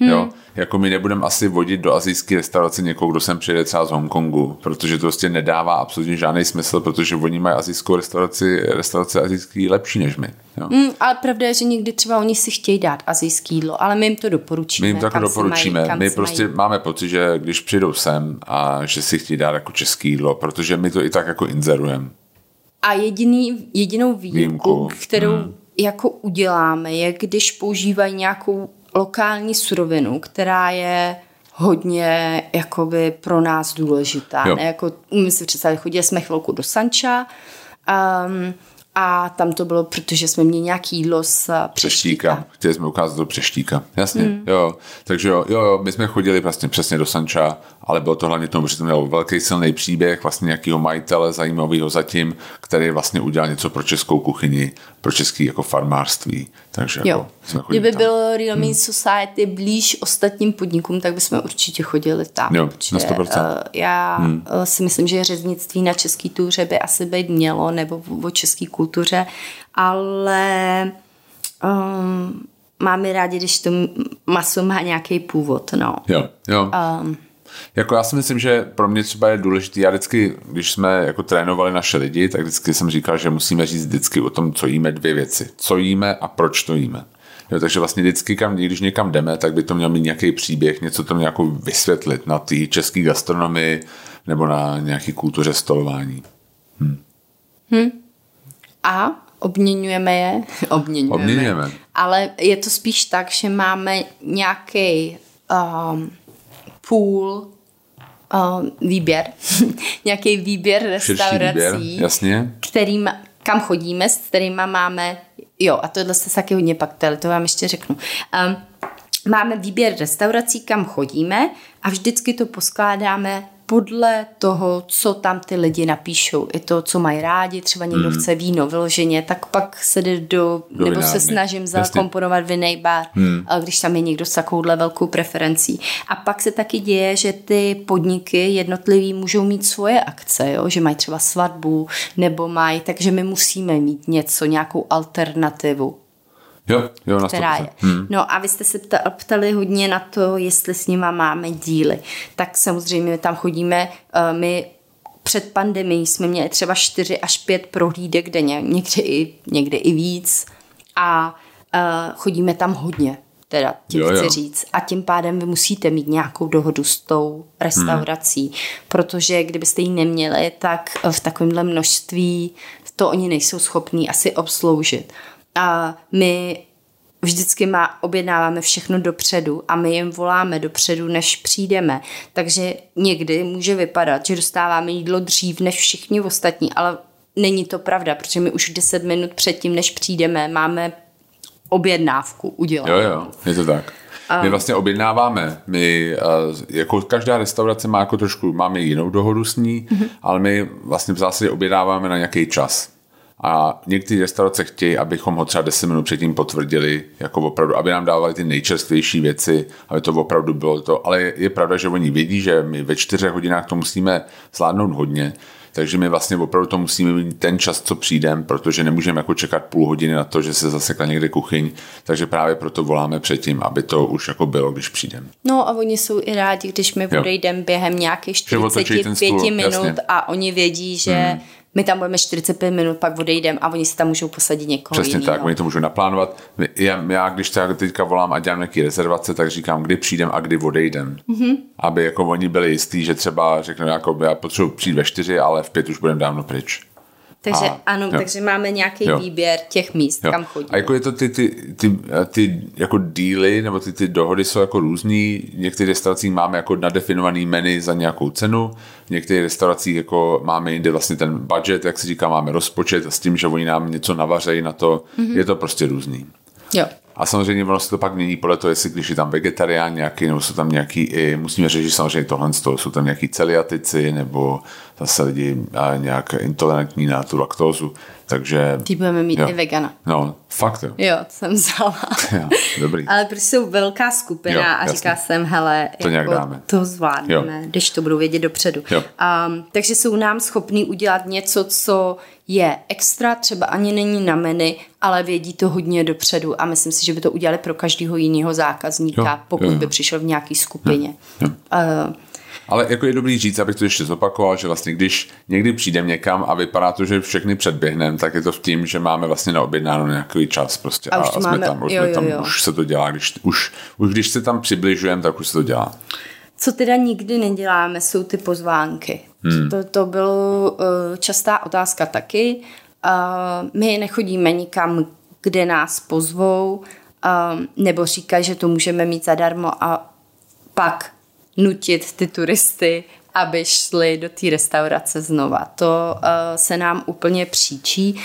Hmm. Jo, jako my nebudeme asi vodit do azijské restaurace někoho, kdo sem přijede třeba z Hongkongu, protože to prostě nedává absolutně žádný smysl, protože oni mají azijskou restauraci, restaurace azijský lepší než my. Jo. Mm, ale pravda je, že někdy třeba oni si chtějí dát azijský jídlo, ale my jim to doporučíme. My jim to jako doporučíme. Mají, my prostě mají. máme pocit, že když přijdou sem a že si chtějí dát jako český jídlo, protože my to i tak jako inzerujeme. A jediný, jedinou výjimku, Výjimku. kterou hmm. jako uděláme, je, když používají nějakou lokální surovinu, která je hodně jakoby pro nás důležitá. Jo. Ne? Jako, umím si představit, chodili jsme chvilku do Sanča um, a tam to bylo, protože jsme měli nějaký jídlo z eh, přeštíka. Přeštíka. Chtěli jsme ukázat do přeštíka. Jasně, hmm. jo. Takže jo, jo, jo, my jsme chodili vlastně přesně do Sanča, ale bylo to hlavně tomu, že to mělo velký silný příběh vlastně nějakého majitele zajímavého zatím, který vlastně udělal něco pro českou kuchyni, pro český jako farmářství. Takže Jo. jako, jsme Kdyby tam. byl Real Meat Society blíž ostatním podnikům, tak bychom určitě chodili tam. Jo, na 100%. eh, Já hmm. si myslím, že řeznictví na český tuře by asi být mělo, nebo v- o české kultuře, ale um, máme rádi, když to maso má nějaký původ, no. Jo, jo. Um, Jako já si myslím, že pro mě třeba je důležitý, já vždycky, když jsme jako trénovali naše lidi, tak vždycky jsem říkal, že musíme říct vždycky o tom, co jíme dvě věci. Co jíme a proč to jíme. Jo, takže vlastně vždycky, kam, když někam jdeme, tak by to měl mít nějaký příběh, něco to měl jako vysvětlit na té české gastronomii nebo na nějaký kultuře stolování. a obměňujeme je. obměňujeme. Obměňujeme. Ale je to spíš tak, že máme nějaký um, půl um, výběr, nějaký výběr restaurací, výběr, jasně. kterým, kam chodíme, s kterými máme, jo, a tohle se taky hodně pak ptali, to vám ještě řeknu. Um, máme výběr restaurací, kam chodíme a vždycky to poskládáme podle toho, co tam ty lidi napíšou. I to, co mají rádi, třeba někdo mm. chce víno vyloženě, tak pak se jde do, Do nebo se vinárny. snažím Jasně. zakomponovat vinný bar, hmm. když tam je někdo s takovouhle velkou preferencí. A pak se taky děje, že ty podniky jednotlivý můžou mít svoje akce, jo? že mají třeba svatbu, nebo mají, takže my musíme mít něco, nějakou alternativu Jo, jo, na 100%. která je. Hmm. No a vy jste se pta- ptali hodně na to, jestli s nima máme díly. Tak samozřejmě tam chodíme, eh, my před pandemií jsme měli třeba 4 až 5 prohlídek denně, někdy i, někdy i víc a uh, chodíme tam hodně, teda tím jo, chci jo. říct. A tím pádem vy musíte mít nějakou dohodu s tou restaurací, hmm. protože kdybyste ji neměli, tak v takovémhle množství to oni nejsou schopní asi obsloužit. A my vždycky má, objednáváme všechno dopředu a my jim voláme dopředu, než přijdeme. Takže někdy může vypadat, že dostáváme jídlo dřív než všichni ostatní, ale není to pravda, protože my už 10 minut předtím, než přijdeme, máme objednávku udělanou. Jo, jo, je to tak. My vlastně objednáváme, my, jako každá restaurace má jako trošku, máme jinou dohodu s ní, mm-hmm. ale my vlastně v zásadě objednáváme na nějaký čas. A některé restaurace chtějí, abychom ho třeba 10 minut předtím potvrdili, jako opravdu, aby nám dávali ty nejčerstvější věci, aby to opravdu bylo to. Ale je, je pravda, že oni vědí, že my ve čtyřech hodinách to musíme zvládnout hodně, takže my vlastně opravdu to musíme mít ten čas, co přijdem, protože nemůžeme jako čekat půl hodiny na to, že se zasekla někde kuchyň, takže právě proto voláme předtím, aby to už jako bylo, když přijdem. No a oni jsou i rádi, když my odejdeme během nějakých Že otočí 45 ten stůl, minut jasně. a oni vědí, že hmm. My tam budeme 45 minut, pak odejdeme a oni si tam můžou posadit někoho Přesně jinýho. tak, oni to můžou naplánovat. Já, já když třeba teďka volám a dělám nějaké rezervace, tak říkám, kdy přijdem a kdy odejdem. Mm-hmm. Aby jako oni byli jistí, že třeba řeknou, jako já potřebuji přijít ve čtyři, ale v pět už budeme dávno pryč. Takže a, ano, jo. takže máme nějaký Jo. výběr těch míst, Jo. kam chodíme. A jako je to ty, ty, ty, ty jako díly, nebo ty, ty dohody jsou jako různý. V některých restauracích máme jako nadefinovaný menu za nějakou cenu, v některých restauracích jako máme jinde vlastně ten budget, jak se říká, máme rozpočet a s tím, že oni nám něco navařejí na to, Mhm. mm-hmm. je to prostě různý. Jo. A samozřejmě ono se to pak mění podle toho, jestli když je tam vegetarián nějaký, nebo jsou tam nějaký i, musíme řešit samozřejmě tohle, z toho, jsou tam nějaký celiatici, nebo zase lidi a, nějak intolerantní na tu laktózu, takže... Ty budeme mít jo. i vegana. No, fakt jo. Jo, to jsem vzala. jo dobrý. Ale protože jsou velká skupina Jo, a říká jsem, hele, To nějak jako dáme. to zvládneme, Jo. když to budou vědět dopředu. Jo. Um, takže jsou nám schopní udělat něco, co je extra, třeba ani není na menu, ale vědí to hodně dopředu a myslím si, že by to udělali pro každého jiného zákazníka, Jo, pokud jo, jo. by přišel v nějaké skupině. Jo. Uh, Ale jako je dobrý říct, abych to ještě zopakoval, že vlastně když někdy přijdem někam a vypadá to, že všechny předběhneme, tak je to v tím, že máme vlastně naobjednáno nějaký čas prostě A už to jsme máme- tam, už, jo, jsme jo, tam jo. už se to dělá, když, už, už když se tam přibližujeme, tak už se to dělá. Co teda nikdy neděláme, jsou ty pozvánky. Hmm. To, to byla uh, častá otázka taky. Uh, my nechodíme nikam, kde nás pozvou, uh, nebo říkají, že to můžeme mít zadarmo a pak nutit ty turisty, aby šli do té restaurace znova. To uh, se nám úplně příčí. Uh,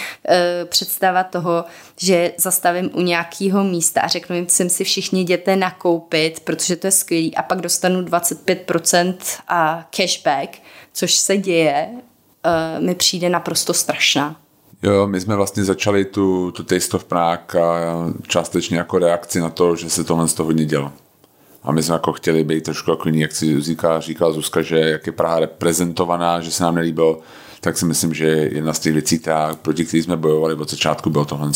představa toho, že zastavím u nějakého místa a řeknu jim, sem si všichni jděte nakoupit, protože to je skvělý a pak dostanu 25% a cashback, což se děje, uh, mi přijde naprosto strašná. Jo, my jsme vlastně začali tu, tu Taste of Prague a částečně jako reakci na to, že se tohle z toho hodně dělo. A my jsme jako chtěli být trošku jako jiný, jak si říká, říkala Zuzka, že jak je Praha reprezentovaná, že se nám nelíbilo, tak si myslím, že jedna z těch věcí, která, proti kterým jsme bojovali od začátku, bylo tohle.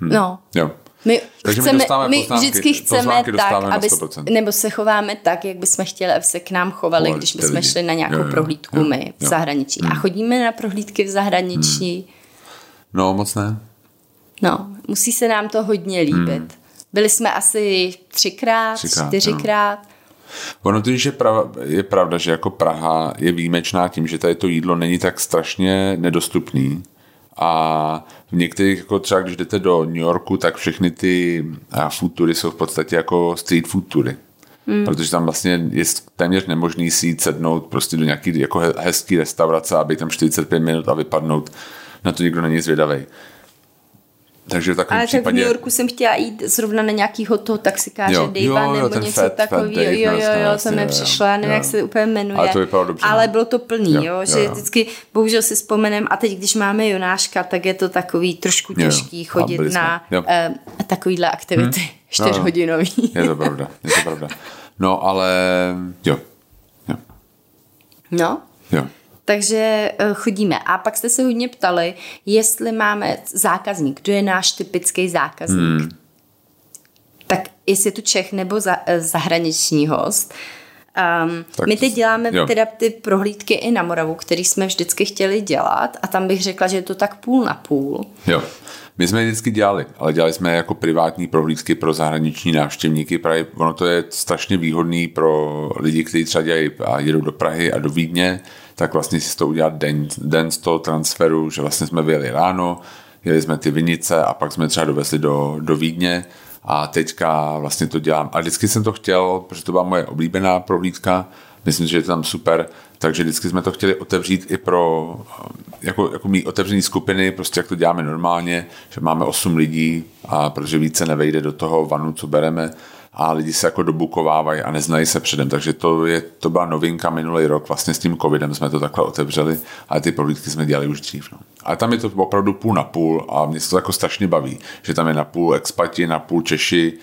Hm. No, Jo. My, Takže my chceme, dostáváme my vždycky chceme tak, aby, 100%. nebo se chováme tak, jak bychom chtěli, aby se k nám chovali, Chovali když bychom lidi. šli na nějakou Jo, jo, prohlídku jo, my v jo. zahraničí. A chodíme na prohlídky v zahraničí. No, moc ne. No, musí se nám to hodně líbit. Byli jsme asi třikrát, Třikrát, čtyřikrát. Ono totiž je, prav, je pravda, že jako Praha je výjimečná tím, že tady to jídlo není tak strašně nedostupný. A v některých, jako třeba když jdete do New Yorku, tak všechny ty a, food tury jsou v podstatě jako street food tury. Hmm. Protože tam vlastně je téměř nemožný si jít sednout prostě do nějaký jako he- hezký restaurace a být tam 45 minut a vypadnout. Na to nikdo není zvědavý. Takže v takovém Ale tak v případě... New Yorku jsem chtěla jít zrovna na nějakýho toho taxikáře Jo, Davea jo, jo, nebo něco takového. Jo, jo, jo, jo, přišlo, já nevím, jo. jak se úplně jmenuje. Ale to vypadalo dobře, Ale no. bylo to plný, Jo, jo, jo, že jo. vždycky, bohužel si vzpomenem, a teď, když máme Jonáška, tak je to takový trošku Jo, jo. těžký A chodit na jo. uh, takovýhle aktivity, Jo, jo. čtyřhodinový. Je to pravda, je to pravda. No, ale jo, jo, No, jo. Takže uh, chodíme. A pak jste se hodně ptali, jestli máme zákazník, kdo je náš typický zákazník. Hmm. Tak jestli je to Čech nebo za, eh, zahraniční host. Um, Tak my teď děláme jo. teda ty prohlídky i na Moravu, který jsme vždycky chtěli dělat a tam bych řekla, že je to tak půl na půl. Jo. My jsme je vždycky dělali, ale dělali jsme jako privátní prohlídky pro zahraniční návštěvníky. Právě ono to je strašně výhodný pro lidi, kteří třeba dělají a jedou do Prahy a do Vídně, tak vlastně si to udělat den, den z toho transferu, že vlastně jsme vyjeli ráno, jeli jsme ty vinice a pak jsme třeba dovezli do, do Vídně. A teďka vlastně to dělám. A vždycky jsem to chtěl, protože to byla moje oblíbená prohlídka, myslím, že je to tam super, takže vždycky jsme to chtěli otevřít i pro jako, jako mý otevřený skupiny, prostě jak to děláme normálně, že máme 8 lidí a protože více nevejde do toho vanu, co bereme a lidi se jako dobukovávají a neznají se předem, takže to, je, to byla novinka minulý rok, vlastně s tím covidem jsme to takhle otevřeli, ale ty prohlídky jsme dělali už dřív. No. Ale tam je to opravdu půl na půl a mě se to jako strašně baví, že tam je na půl expati, na půl Češi,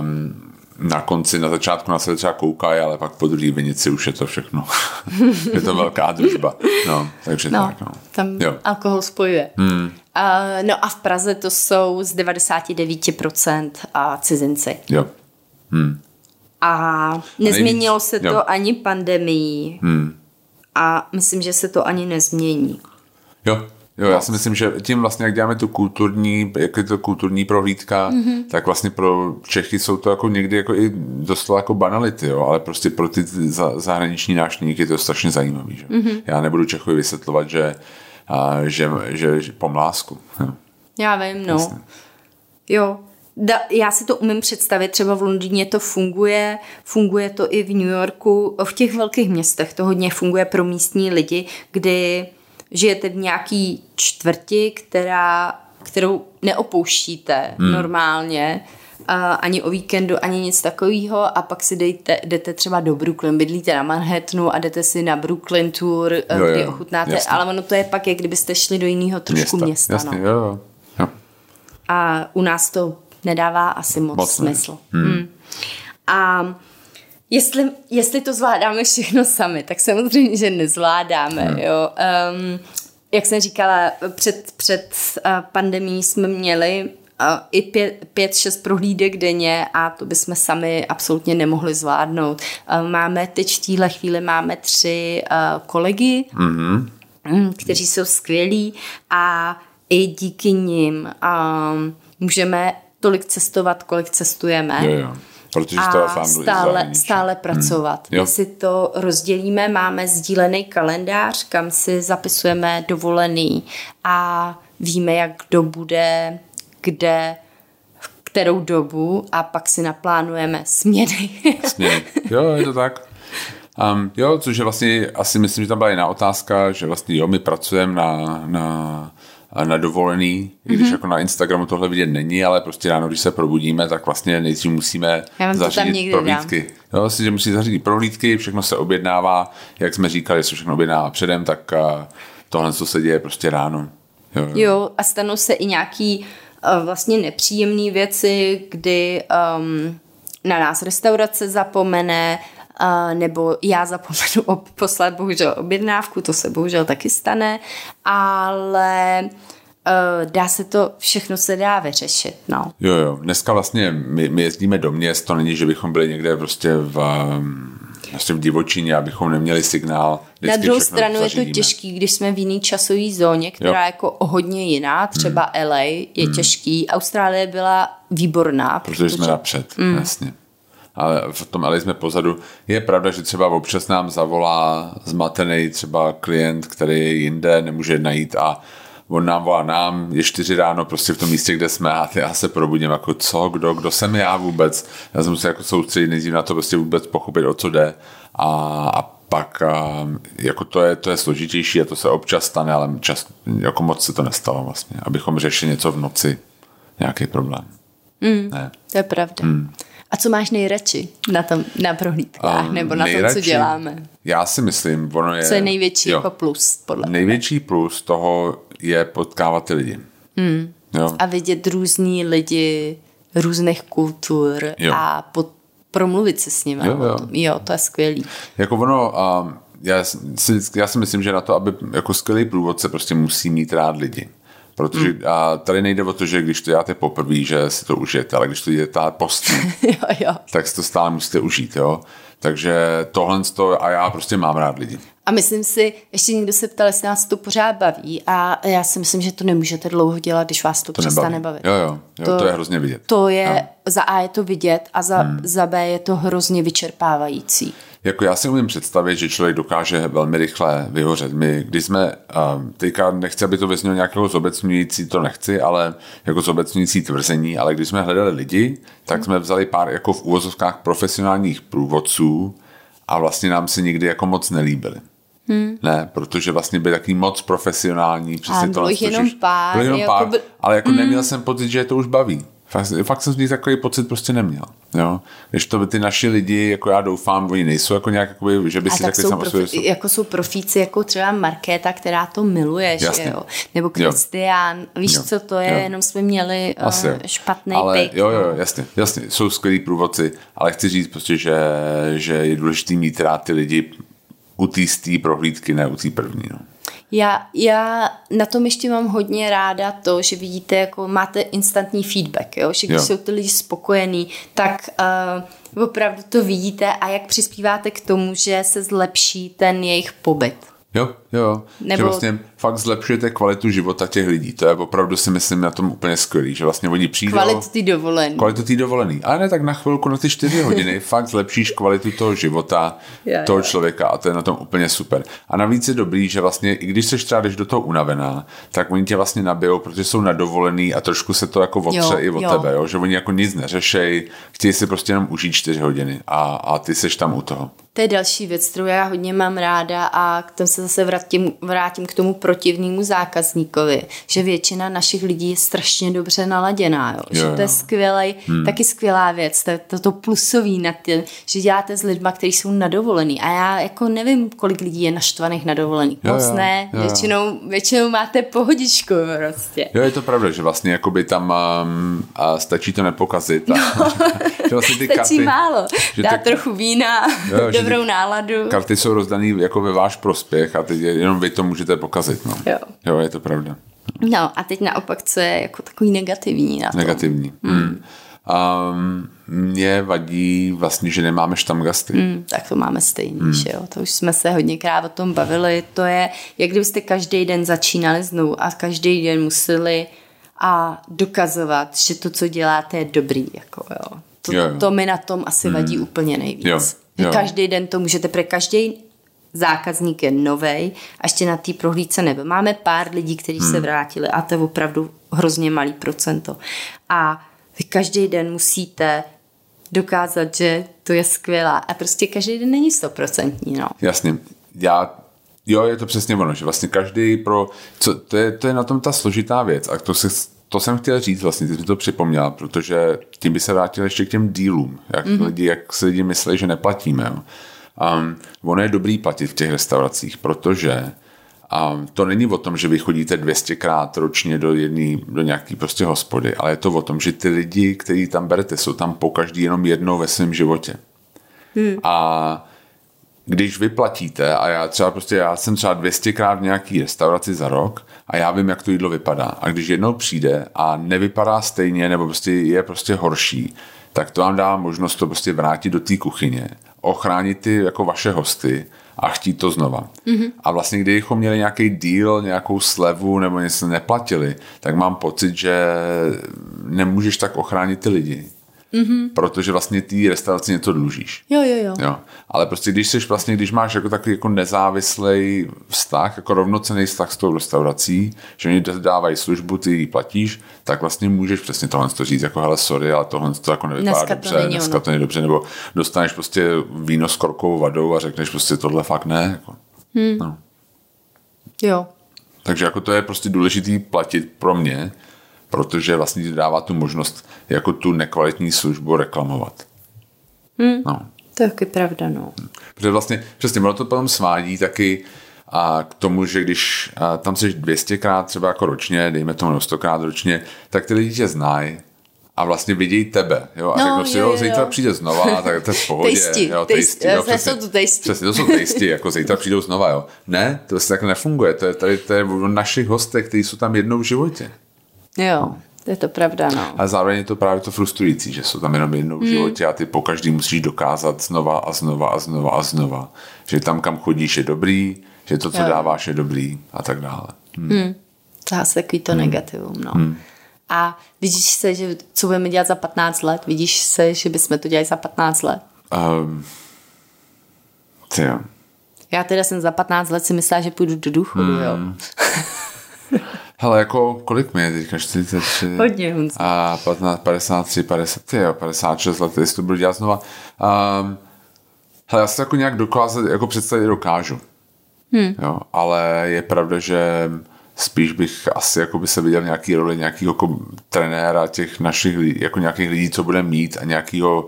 um, na konci, na začátku na sebe třeba koukají, ale pak po druhý vinici už je to všechno. je to velká družba. No, takže No, tak, no. tam Jo. alkohol spojuje. Hmm. A, no a v Praze to jsou z 99% a cizinci. Jo. A nezměnilo se to jo. ani pandemií. Hmm. A myslím, že se to ani nezmění. Jo, jo, já si myslím, že tím vlastně, jak děláme tu kulturní, jak je to kulturní prohlídka, mm-hmm. tak vlastně pro Čechy jsou to jako někdy jako i doslova jako banality, jo, ale prostě pro ty za, zahraniční návštěvníky je to strašně zajímavý, že? Mm-hmm. Já nebudu Čechovi vysvětlovat, že a, že, že, že pomlásku. Jo. Já vím, no. Jo, da, já si to umím představit, třeba v Londýně to funguje, funguje to i v New Yorku, v těch velkých městech to hodně funguje pro místní lidi, kdy žijete v nějaký čtvrti, která, kterou neopouštíte hmm. normálně, a ani o víkendu, ani nic takového a pak si dejte, jdete třeba do Brooklyn, bydlíte na Manhattanu a jdete si na Brooklyn tour, jo, jo, kdy ochutnáte, jasný. ale ono to je pak, jak kdybyste šli do jiného trošku města. města jasný, no. jo, jo. A u nás to nedává asi moc, moc smysl. Hmm. Hmm. A jestli, jestli to zvládáme všechno sami, tak samozřejmě, že nezvládáme. Hmm. Jo. Um, jak jsem říkala, před, před uh, pandemí jsme měli uh, i pět, pět, šest prohlídek denně a to bychom sami absolutně nemohli zvládnout. Uh, máme teď v téhle chvíli máme tři kolegy, mm-hmm. kteří jsou skvělí a i díky nim um, můžeme tolik cestovat, kolik cestujeme. Jo. Protože a stále, stále hmm. pracovat. Hmm. My si to rozdělíme, máme sdílený kalendář, kam si zapisujeme dovolený a víme, jak kdo bude, kde, v kterou dobu a pak si naplánujeme směny. Směny. Jo, je to tak. Um, jo, což je vlastně, asi myslím, že tam byla jiná otázka, že vlastně jo, my pracujeme na, na na dovolený, mm-hmm. když mhm. jako na Instagramu tohle vidět není, ale prostě ráno, když se probudíme, tak vlastně nejdřív musíme zařídit prohlídky. Jo, vlastně, že musí zařídit prohlídky, všechno se objednává, jak jsme říkali, se všechno objednává předem, tak tohle, co se děje prostě ráno. Jo, jo. jo a stanou se i nějaký uh, vlastně nepříjemné věci, kdy um, na nás restaurace zapomene, Uh, nebo já zapomenu poslat bohužel objednávku, to se bohužel taky stane, ale uh, dá se to, všechno se dá vyřešit, no. Jo, jo, dneska vlastně my, my jezdíme do měst, to není, že bychom byli někde prostě v, vlastně v divočině, abychom neměli signál. Na druhou stranu zařídíme. je to těžký, když jsme v jiný časové zóně, která je jako hodně jiná, třeba hmm. LA je hmm. těžký, Austrálie byla výborná. Protože, protože jsme napřed, hmm. jasně ale v tom ale jsme pozadu. Je pravda, že třeba občas nám zavolá zmatený třeba klient, který je jinde, nemůže najít a on nám volá nám, je čtyři ráno prostě v tom místě, kde jsme a já se probudím jako co, kdo, kdo jsem já vůbec. Já jsem se jako soustředit nejdřív na to prostě vůbec pochopit, o co jde a, a pak a, jako to je, to je složitější a to se občas stane, ale čas, jako moc se to nestalo vlastně, abychom řešili něco v noci, nějaký problém. Mm, ne. To je pravda. Mm. A co máš nejradši na, tom, na prohlídkách um, nebo na nejradši, tom, co děláme? Já si myslím, ono je... Co je největší jo, jako plus, podle Největší plus toho je potkávat ty lidi. Hmm. Jo. A vidět různý lidi různých kultur jo. a pod, promluvit se s nimi. Jo, jo. jo, to je skvělý. Jako ono, um, já, si, já si myslím, že na to, aby jako skvělý průvodce prostě musí mít rád lidi. Protože hmm. a tady nejde o to, že když to děláte poprvé, že si to užijete, ale když to děláte postý, jo, jo. tak si to stále musíte užít, jo. Takže tohle to, a já prostě mám rád lidi. A myslím si, ještě někdo se ptal, jestli nás to pořád baví a já si myslím, že to nemůžete dlouho dělat, když vás to, to přestane bavit. Jo, jo, jo to, to je hrozně vidět. To je, jo. za A je to vidět a za, hmm. za B je to hrozně vyčerpávající. Jako já si umím představit, že člověk dokáže velmi rychle vyhořet. My, když jsme, teďka nechci, aby to vyznělo nějakého zobecňující, to nechci, ale jako zobecňující tvrzení, ale když jsme hledali lidi, tak jsme vzali pár jako v úvozovkách profesionálních průvodců a vlastně nám se nikdy jako moc nelíbili. Hmm. Ne, protože vlastně byli takový moc profesionální. Přesně a bylo jich jenom pár. Bylo jenom jako pár, by... ale jako hmm. neměl jsem pocit, že je to už baví. Fakt, fakt jsem z nich takový pocit prostě neměl. Jo? Když to by ty naši lidi, jako já doufám, oni nejsou jako nějak, jakoby, že by si tak jsou profi, jsou... Jako jsou profíci, jako třeba Markéta, která to miluje, že jo? Nebo Kristián, víš, jo. co to je, jo. jenom jsme měli uh, špatný ale, pik. Jo, jo, jasně, jasně, jsou skvělí průvodci, ale chci říct prostě, že, že je důležité mít rád ty lidi u té prohlídky, ne u té první. No. Já, já na tom ještě mám hodně ráda to, že vidíte, jako máte instantní feedback, jo? že když jo. jsou ty lidi spokojení, tak uh, opravdu to vidíte a jak přispíváte k tomu, že se zlepší ten jejich pobyt. Jo, jo. Nebo... Že vlastně fakt zlepšujete kvalitu života těch lidí. To je opravdu si myslím na tom úplně skvělý, že vlastně oni přijdou... Kvalitu ty dovolený. Kvalitu ty dovolený. Ale ne tak na chvilku, na ty čtyři hodiny fakt zlepšíš kvalitu toho života, jo, toho jo. člověka a to je na tom úplně super. A navíc je dobrý, že vlastně i když se třeba jdeš do toho unavená, tak oni tě vlastně nabijou, protože jsou na dovolený a trošku se to jako otře jo, i od jo. tebe, jo? že oni jako nic neřešej, chtějí si prostě jenom užít čtyři hodiny a, a ty seš tam u toho. To je další věc, kterou já hodně mám ráda a k tomu se zase vrátím, vrátím k tomu protivnému zákazníkovi, že většina našich lidí je strašně dobře naladěná, jo? Jo, že to je skvělej, hmm. taky skvělá věc, to je to, to plusový na tím, že děláte s lidma, kteří jsou nadovolený a já jako nevím, kolik lidí je naštvaných na dovolený, moc jo, ne, jo. Většinou, většinou máte pohodičku prostě. Jo, je to pravda, že vlastně jakoby tam um, a stačí to nepokazit. A, no, že vlastně ty stačí karty, málo, dát tak, trochu vína, jo, dobrou náladu. Karty jsou rozdaný jako ve váš prospěch a teď jenom vy to můžete pokazit. No. Jo. jo, je to pravda. No a teď naopak, co je jako takový negativní na to. Negativní. Hmm. Hmm. Um, mě vadí vlastně, že nemáme štamgasty. Mm, tak to máme stejný, mm. že jo. To už jsme se hodněkrát o tom bavili. To je, jak kdybyste každý den začínali znovu a každý den museli a dokazovat, že to, co děláte, je dobrý. Jako, jo. To, jo, jo. to mi na tom asi mm. vadí úplně nejvíc. Jo. Jo. Každý den to můžete, pro každý zákazník je novej a ještě na té prohlídce nebyl. Máme pár lidí, kteří hmm. se vrátili a to je opravdu hrozně malý procento. A vy každý den musíte dokázat, že to je skvělá a prostě každý den není stoprocentní. No. Jasně. Já Jo, je to přesně ono, že vlastně každý pro, co, to, je, to je na tom ta složitá věc a to, se, to jsem chtěl říct vlastně, ty jsi to připomněl, protože tím by se vrátil ještě k těm dílům, jak, mm-hmm. lidi, jak se lidi myslí, že neplatíme. Jo. Um, ono je dobrý platit v těch restauracích, protože um, to není o tom, že vy chodíte 200krát ročně do jedné, do nějaký prostě hospody, ale je to o tom, že ty lidi, který tam berete, jsou tam po každý jenom jednou ve svém životě. Hmm. A když vy platíte a já třeba prostě, já jsem třeba 200krát v nějaký restauraci za rok a já vím, jak to jídlo vypadá. A když jednou přijde a nevypadá stejně nebo prostě je prostě horší, tak to vám dá možnost to prostě vrátit do té kuchyně, ochránit ty jako vaše hosty a chtít to znova. Mm-hmm. A vlastně, kdybychom měli nějaký deal, nějakou slevu nebo něco neplatili, tak mám pocit, že nemůžeš tak ochránit ty lidi. Mm-hmm. Protože vlastně ty restauraci něco dlužíš. Jo, jo, jo, jo. Ale prostě když jsi vlastně, když máš jako takový jako nezávislý vztah, jako rovnocený vztah s tou restaurací, že oni dávají službu, ty ji platíš, tak vlastně můžeš přesně tohle to říct, jako hele, sorry, ale tohle to jako nevypadá dneska dobře, to není dneska ono. to není dobře, nebo dostaneš prostě víno s korkovou vadou a řekneš prostě tohle fakt ne. Jako. Hmm. No. Jo. Takže jako to je prostě důležitý platit pro mě, protože vlastně ti dává tu možnost jako tu nekvalitní službu reklamovat. Hmm. No. To je taky pravda, no. Protože vlastně, přesně, ono to potom svádí taky a k tomu, že když a tam jsi 200krát třeba jako ročně, dejme tomu 100krát ročně, tak ty lidi tě znají a vlastně vidějí tebe, jo, a no, řeknou si, jo, jo, zítra přijde znova, tak to je v pohodě, tasty, jo, tasty, jo, přesně, to tasty. přesně, to jsou tasty, jako zítra přijdou znova, jo. Ne, to se tak nefunguje, to je tady, to je o našich hostech, kteří jsou tam jednou v životě. Jo, je to pravda, no. A zároveň je to právě to frustrující, že jsou tam jenom jednou v hmm. životě a ty po každý musíš dokázat znova a znova a znova a znova, že tam, kam chodíš, je dobrý, že to, co jo. dáváš, je dobrý a tak dále. Hmm. Hmm. Zase takový to hmm. negativum, no. Hmm. A vidíš se, že co budeme dělat za 15 let? Vidíš se, že bychom to dělali za 15 let? Um, jo. Já teda jsem za 15 let si myslela, že půjdu do důchodu, hmm. jo. Hele, jako kolik mi je teďka? 43? Hodně, A 15, 53, 50, jo, 56 let, jestli to budu dělat znova. Um, hele, já se jako nějak dokázat, jako představit dokážu. Hmm. Jo, ale je pravda, že spíš bych asi jako by se viděl nějaký roli nějakého jako trenéra těch našich, jako nějakých lidí, co bude mít a nějakého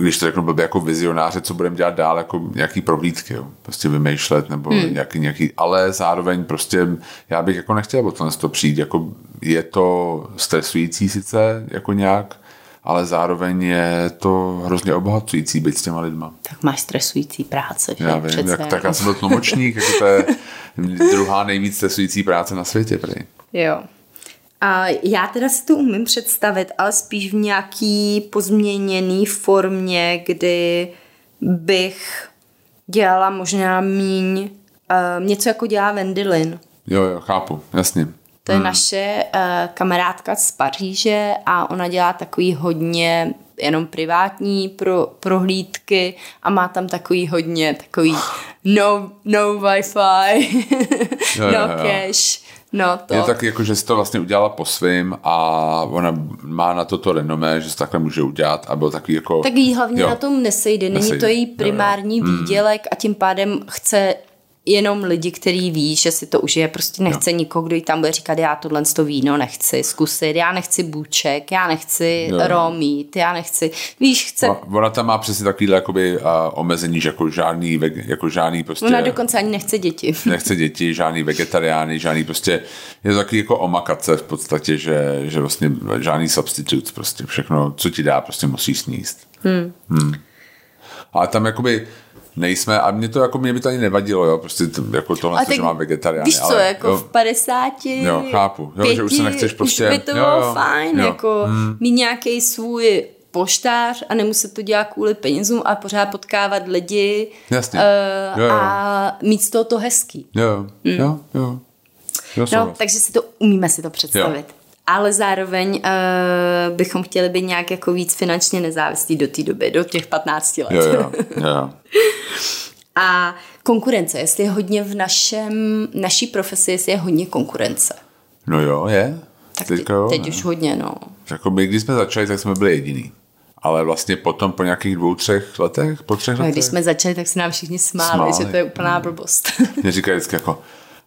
když to řeknu blbě jako vizionáře, co budeme dělat dál, jako nějaký prohlídky, jo. prostě vymýšlet nebo hmm. nějaký, nějaký, ale zároveň prostě já bych jako nechtěl o to přijít, jako je to stresující sice jako nějak, ale zároveň je to hrozně obohacující být s těma lidma. Tak máš stresující práce, že? Já vím, jak, tak já jsem byl tlumočník, jako to je druhá nejvíc stresující práce na světě. Prý. Jo. A já teda si to umím představit, ale spíš v nějaký pozměněný formě, kdy bych dělala možná míň uh, něco jako dělá Vendylin. Jo, jo, chápu, jasně. To je hmm. naše uh, kamarádka z Paříže a ona dělá takový hodně jenom privátní pro, prohlídky a má tam takový hodně takový no, no Wi-Fi, jo, no jo, jo. cash. No, to. Je tak jako, že si to vlastně udělala po svým a ona má na to to renomé, že se takhle může udělat a byl takový jako... Tak jí hlavně jo. na tom nesejde, není nesejde. to její primární jo, jo. Hmm. výdělek a tím pádem chce jenom lidi, který ví, že si to užije, prostě nechce no. nikoho, kdo jí tam bude říkat, já tohle to víno nechci zkusit, já nechci bůček, já nechci no. romít, já nechci, víš, chce... Ona tam má přesně takovýhle jakoby, uh, omezení, že jako žádný, jako žádný prostě... Ona dokonce ani nechce děti. nechce děti, žádný vegetariány, žádný prostě, je to takový jako omakace v podstatě, že, že vlastně žádný substitute, prostě všechno, co ti dá, prostě musíš sníst. Hmm. Hmm. Ale tam jakoby nejsme, a mě to jako, mě by to ani nevadilo, jo, prostě to, jako tohle, to, že mám vegetariány. Víš co, ale, jako jo, v 50, jo, chápu, jo, pěti, že už se nechceš prostě, už by to jo, bylo jo, fajn, jo, jako hmm. mít nějaký svůj poštář a nemuset to dělat kvůli penězům a pořád potkávat lidi Jasně. Uh, jo, jo. a mít z toho to hezký. Jo, hmm. jo, jo. jo no, takže si to umíme si to představit. Jo ale zároveň uh, bychom chtěli být nějak jako víc finančně nezávislí do té doby, do těch 15 let. Jo, jo, jo. A konkurence, jestli je hodně v našem, naší profesi, jestli je hodně konkurence. No jo, je. Tak Teďka jo, teď ne. už hodně, no. Jako my, když jsme začali, tak jsme byli jediný. Ale vlastně potom po nějakých dvou, třech letech, po třech no, letech. Když jsme začali, tak se nám všichni smáli, smáli. že to je úplná blbost. Mě říkají vždycky jako,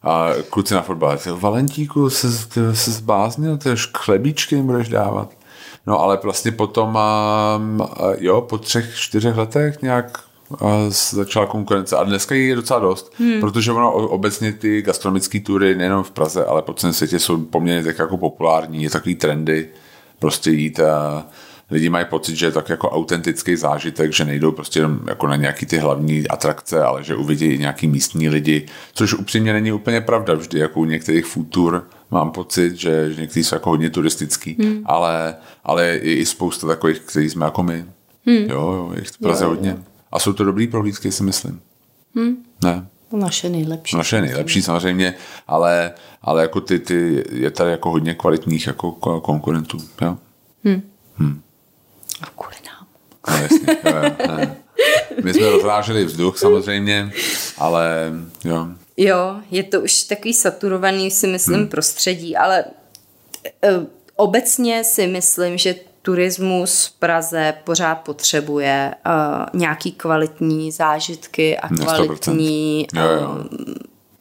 a kluci na fotbal, Valentíku, se, se zbáznil, ty chlebíčky jim budeš dávat. No ale vlastně potom, um, jo, po třech, čtyřech letech nějak začala konkurence a dneska je docela dost, hmm. protože ono obecně ty gastronomické tury nejenom v Praze, ale po celém světě jsou poměrně tak jako populární, je takový trendy prostě jít a lidi mají pocit, že je tak jako autentický zážitek, že nejdou prostě jenom jako na nějaký ty hlavní atrakce, ale že uvidí i nějaký místní lidi, což upřímně není úplně pravda vždy, jako u některých futur mám pocit, že, že někteří jsou jako hodně turistický, hmm. ale, ale je i spousta takových, kteří jsme jako my. Hmm. Jo, jo, je v Praze jo, hodně. Jo. A jsou to dobrý prohlídky, si myslím. Hmm. Ne. Naše nejlepší. Naše nejlepší samozřejmě, ale, ale jako ty, ty, je tady jako hodně kvalitních jako konkurentů. Jo? Hmm. Hmm. A kvůli nám. No, jasně, jo, jo, My jsme rozráželi vzduch samozřejmě, ale jo. Jo, je to už takový saturovaný, si myslím, hmm. prostředí, ale e, obecně si myslím, že turismus v Praze pořád potřebuje uh, nějaký kvalitní zážitky a kvalitní jo, jo.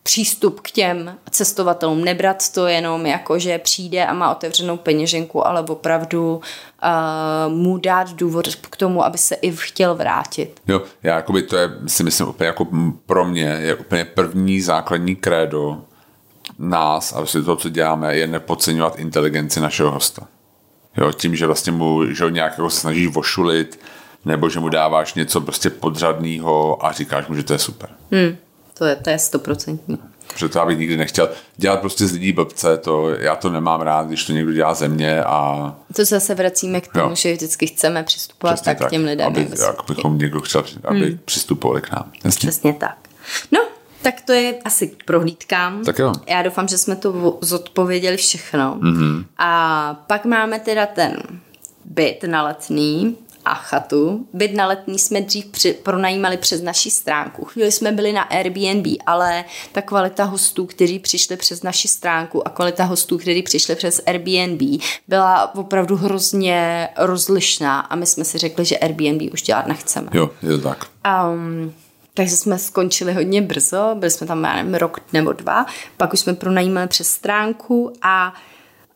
Přístup k těm cestovatelům. Nebrat to jenom jako, že přijde a má otevřenou peněženku, ale opravdu uh, mu dát důvod k tomu, aby se i chtěl vrátit. Jo, já jakoby to je, si myslím, úplně jako pro mě je úplně první základní krédo nás a vlastně to, co děláme, je nepodceňovat inteligenci našeho hosta. Jo, tím, že vlastně mu že ho nějak jako se snažíš vošulit, nebo že mu dáváš něco prostě podřadného a říkáš mu, že to je super. Hmm. To je, to je stoprocentní. Protože to já bych nikdy nechtěl dělat prostě z lidí blbce, to, já to nemám rád, když to někdo dělá ze mě a... To zase vracíme k tomu, jo. že vždycky chceme přistupovat tak, tak k těm lidem. Aby, jak bychom někdo chtěl, aby hmm. přistupovali k nám. Jasně. Přesně tak. No, tak to je asi k prohlídkám. Tak jo. Já doufám, že jsme to zodpověděli všechno. Mm-hmm. A pak máme teda ten byt na letný, a chatu. Byt na letní jsme dřív při, pronajímali přes naši stránku. Chvíli jsme byli na Airbnb, ale ta kvalita hostů, kteří přišli přes naši stránku a kvalita hostů, kteří přišli přes Airbnb, byla opravdu hrozně rozlišná a my jsme si řekli, že Airbnb už dělat nechceme. Jo, je to tak. Um, takže jsme skončili hodně brzo, byli jsme tam, já nevím, rok nebo dva, pak už jsme pronajímali přes stránku a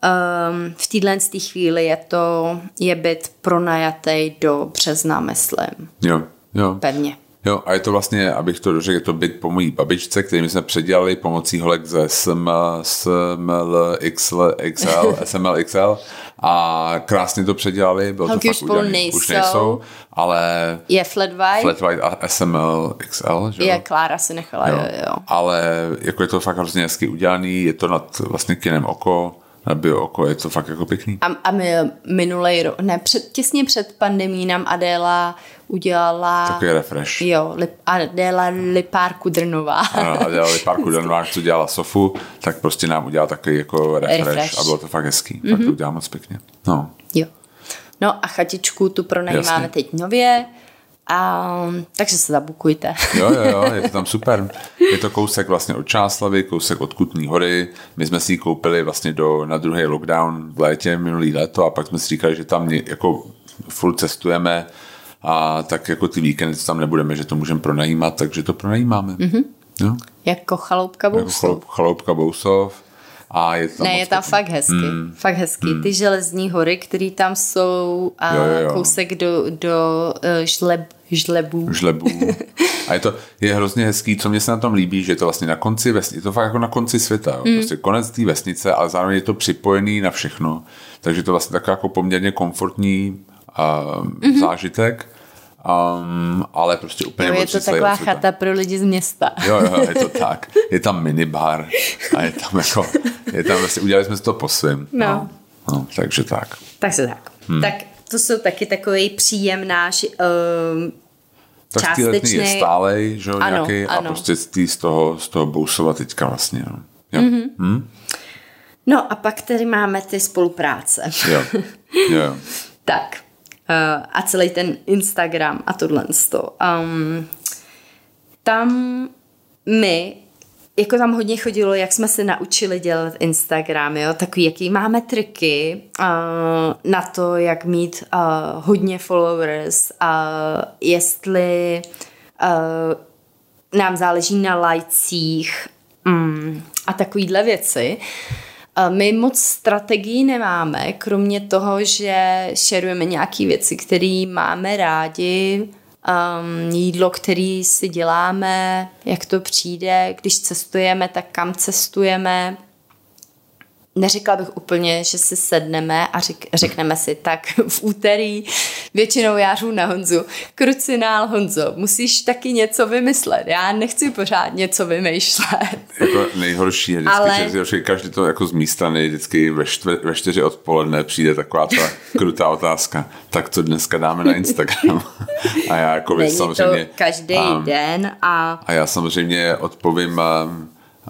Um, v téhle chvíli je to je byt pronajatý do března, myslím. Jo, jo. Pevně. Jo, a je to vlastně, abych to dořekl, je to byt po mojí babičce, který jsme předělali pomocí holek ze SML, SML XL, XL, SML XL a krásně to předělali, bylo Holky to fakt udělané. Nejsou. Už nejsou, ale je Flat White, Flat White a SML XL, že Je, Klára si nechala, jo. jo, jo. Ale jako je to fakt hrozně hezky udělaný, je to nad vlastně kinem oko, bio oko, je to fakt jako pěkný. A, a my minulej rok, ne, před, těsně před pandemí nám Adéla udělala... Takový refresh. Jo, lip, Adéla Lipárku Drnová. Ano, Adéla Lipárku Drnová, co dělala Sofu, tak prostě nám udělala takový jako refresh, refresh. a bylo to fakt hezký. Mm-hmm. Tak to udělala moc pěkně. No. Jo. No a chatičku tu pronajímáme teď nově. A, takže se zabukujte. Jo, jo, jo, je to tam super. Je to kousek vlastně od Čáslavy, kousek od Kutní hory. My jsme si ji koupili vlastně do, na druhý lockdown v létě minulý léto a pak jsme si říkali, že tam jako furt cestujeme a tak jako ty víkendy tam nebudeme, že to můžeme pronajímat, takže to pronajímáme. Mm-hmm. Jo? Jako chaloupka Bousov. Jako chaloupka Bousov. A je tam ne, je tam fakt hezky. Mm. Fakt hezky. Mm. Ty železní hory, které tam jsou a jo, jo, jo. kousek do, do uh, žleb, žlebů. Žlebů. A je to je hrozně hezký, co mě se na tom líbí, že je to vlastně na konci vesnice, je to fakt jako na konci světa. Jo. Mm. Prostě konec té vesnice, ale zároveň je to připojený na všechno. Takže to vlastně takový jako poměrně komfortní uh, mm-hmm. zážitek Um, ale prostě úplně jo, je to taková chata pro lidi z města. Jo, jo, je to tak. Je tam minibar a je tam jako, je tam vlastně, udělali jsme to po svým. No. no. no takže tak. Takže tak. Hmm. Tak to jsou taky takový příjem náš um, tak částečný. je stálej, že jo, ano, nějaký, ano. a prostě z, z toho, z toho Bousova teďka vlastně, no. Jo. Mm-hmm. Hmm? No a pak tady máme ty spolupráce. Jo, jo. tak, a celý ten Instagram a tohle. Um, tam my jako tam hodně chodilo, jak jsme se naučili dělat Instagram, jo, takový, jaký máme triky uh, na to, jak mít uh, hodně followers a uh, jestli uh, nám záleží na lajcích um, a takovýhle věci. My moc strategii nemáme, kromě toho, že šerujeme nějaké věci, které máme rádi, um, jídlo, který si děláme, jak to přijde, když cestujeme, tak kam cestujeme, neřekla bych úplně, že si sedneme a řek, řekneme si tak v úterý, většinou já řu na Honzu, krucinál Honzo, musíš taky něco vymyslet, já nechci pořád něco vymýšlet. Jako nejhorší je vždycky, Ale... že každý to jako z mý strany vždycky ve, štve, ve čtyři odpoledne přijde taková ta krutá otázka, tak co dneska dáme na Instagram? a já jako Není samozřejmě... to každý a, den a... A já samozřejmě odpovím a,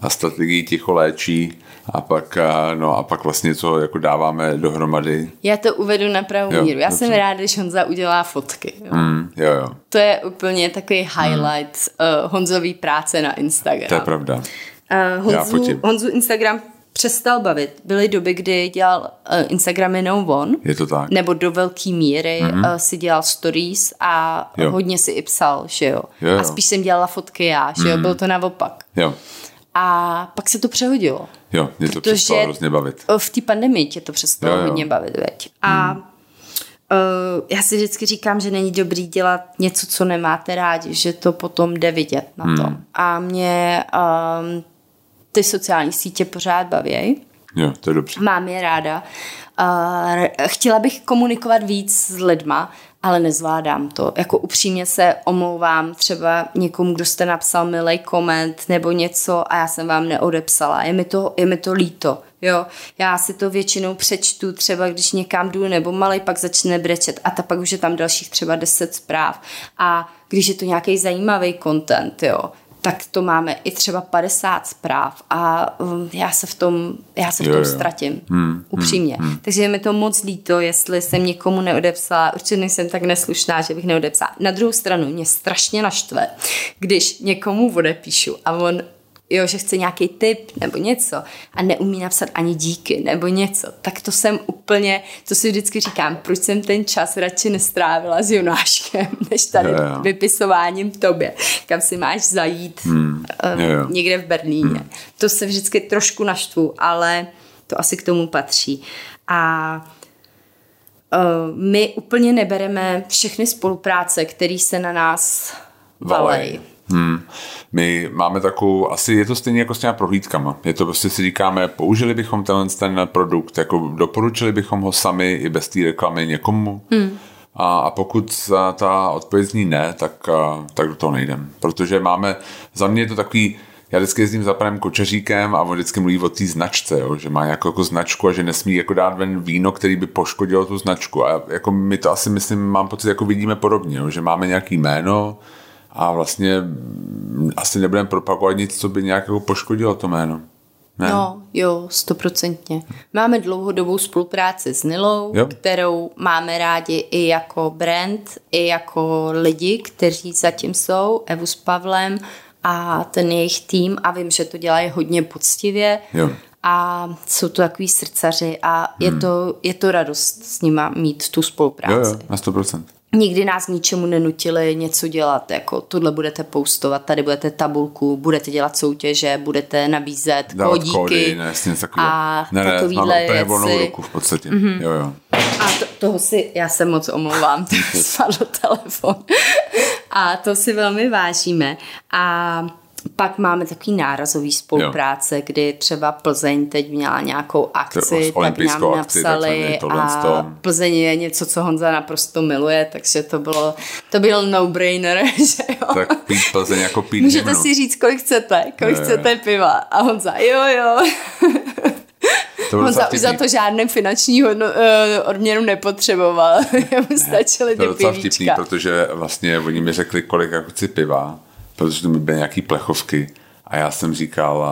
a strategii ticho léčí a pak, no a pak vlastně co jako dáváme dohromady. Já to uvedu na pravou jo, míru. Já dobře. jsem ráda, když Honza udělá fotky. Jo. Mm, jo, jo. To je úplně takový highlight mm. uh, Honzový práce na Instagram. To je pravda. Uh, Honzu, Honzu Instagram přestal bavit. Byly doby, kdy dělal uh, Instagram jenom on. Je to tak. Nebo do velké míry mm-hmm. uh, si dělal stories a jo. hodně si i psal, že jo? jo, jo. A spíš jsem dělala fotky já, že mm. jo? Bylo to naopak. Jo. A pak se to přehodilo. Jo, mě to přestalo hrozně bavit. V té pandemii tě to přestalo jo, jo. hodně bavit, veď. A hmm. uh, já si vždycky říkám, že není dobrý dělat něco, co nemáte rádi, že to potom jde vidět na hmm. tom. A mě um, ty sociální sítě pořád baví. Jo, to je dobře. Mám je ráda. Uh, chtěla bych komunikovat víc s lidma, ale nezvládám to. Jako upřímně se omlouvám třeba někomu, kdo jste napsal milý koment nebo něco a já jsem vám neodepsala. Je mi to, je mi to líto. Jo, já si to většinou přečtu, třeba když někam jdu, nebo malý pak začne brečet a ta pak už je tam dalších třeba deset zpráv. A když je to nějaký zajímavý content, jo, tak to máme i třeba 50 zpráv a um, já se v tom, já se v tom jo, jo. ztratím, hmm, hmm upřímně. Hmm, hmm. Takže je mi to moc líto, jestli jsem někomu neodepsala, určitě nejsem tak neslušná, že bych neodepsala. Na druhou stranu mě strašně naštve, když někomu odepíšu a on jo, že chce nějaký tip nebo něco a neumí napsat ani díky nebo něco, tak to jsem úplně, to si vždycky říkám, proč jsem ten čas radši nestrávila s Jonáškem, než tady jo, jo. vypisováním tobě, kam si máš zajít hmm. um, jo, jo. někde v Berlíně. Hmm. To se vždycky trošku naštvu, ale to asi k tomu patří. A uh, my úplně nebereme všechny spolupráce, které se na nás valej. Hmm. My máme takovou, asi je to stejně jako s těma prohlídkama. Je to prostě si říkáme, použili bychom tenhle ten produkt, jako doporučili bychom ho sami i bez té reklamy někomu. Hmm. A, a pokud ta odpověď zní ne, tak, tak do toho nejdem. Protože máme, za mě je to takový, já vždycky jezdím za panem Kočaříkem a on vždycky mluví o té značce, jo, že má jako, jako značku a že nesmí jako dát ven víno, který by poškodilo tu značku. A jako my to asi myslím, mám pocit, jako vidíme podobně, jo, že máme nějaký jméno a vlastně asi nebudeme propagovat nic, co by nějak jako poškodilo to jméno. Ne? No, jo, stoprocentně. Máme dlouhodobou spolupráci s Nilou, jo. kterou máme rádi i jako brand, i jako lidi, kteří zatím jsou, Evu s Pavlem a ten jejich tým a vím, že to dělají hodně poctivě. Jo. A jsou to takový srdcaři a hmm. je, to, je to radost s nima mít tu spolupráci. Jo, jo, na 100% nikdy nás ničemu nenutili něco dělat, jako tohle budete postovat, tady budete tabulku, budete dělat soutěže, budete nabízet Dávat kódíky kódy, ne, a ne, ne, takovýhle věci. volnou ruku v podstatě. Mm-hmm. Jo, jo. A to, toho si, já se moc omlouvám, spadl telefon. a to si velmi vážíme. A pak máme takový nárazový spolupráce, jo. kdy třeba Plzeň teď měla nějakou akci, tak nám napsali akci, a Plzeň je něco, co Honza naprosto miluje, takže to bylo, to byl no-brainer, že jo. Tak pít Plzeň jako pít Můžete si říct, kolik chcete, kolik jo, chcete piva. A Honza, jo, jo. To On za, za to žádné finanční hodno, uh, odměnu nepotřeboval. Jemu stačily ty To vtipný, protože vlastně oni mi řekli, kolik jako chci piva protože to mi byly nějaký plechovky a já jsem říkal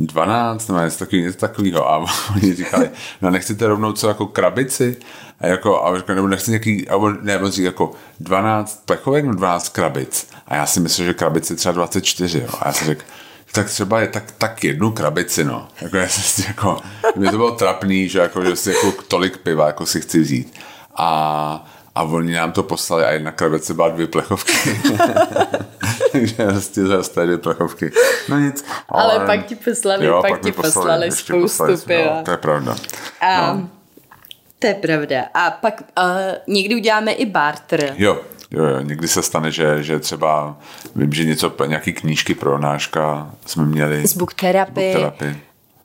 12 nebo něco takový, něco takového a oni říkali, no nechcete rovnou co jako krabici a jako, a říkali, nebo nechci nějaký, a ne, on říkal jako 12 plechovek nebo 12 krabic a já si myslel, že krabici třeba 24, jo. a já jsem řekl, tak třeba je tak, tak jednu krabici, no. Jako, já jsem, jako, mě to bylo trapný, že, jako, že si jako tolik piva jako si chci vzít. A a oni nám to poslali a jedna krabice byla dvě plechovky. Takže prostě zase dvě plechovky. No nic. Ale, ale pak ti poslali, jo, pak, pak ti poslali, poslali spoustu piva. No, to je pravda. A, no. To je pravda. A pak uh, někdy uděláme i barter. Jo, Jo, jo, někdy se stane, že, že třeba vím, že něco, nějaký knížky pro náška jsme měli. Z book therapy. Book therapy.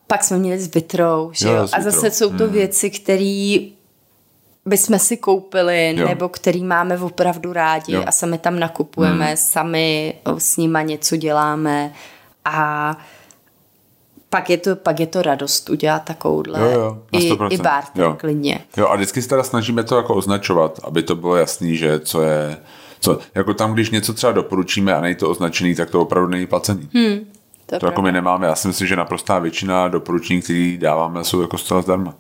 Pak jsme měli s vitrou, že jo? jo? A zase jsou to hmm. věci, které bychom si koupili, jo. nebo který máme opravdu rádi jo. a sami tam nakupujeme, hmm. sami s nima něco děláme a pak je to, pak je to radost udělat takovouhle jo, jo, i, i barter jo. klidně. Jo a vždycky se teda snažíme to jako označovat, aby to bylo jasný, že co je, co, jako tam, když něco třeba doporučíme a není to označený, tak to opravdu není placený. Hmm, to, to jako my nemáme. Já si myslím, že naprostá většina doporučení, které dáváme, jsou jako zcela zdarma.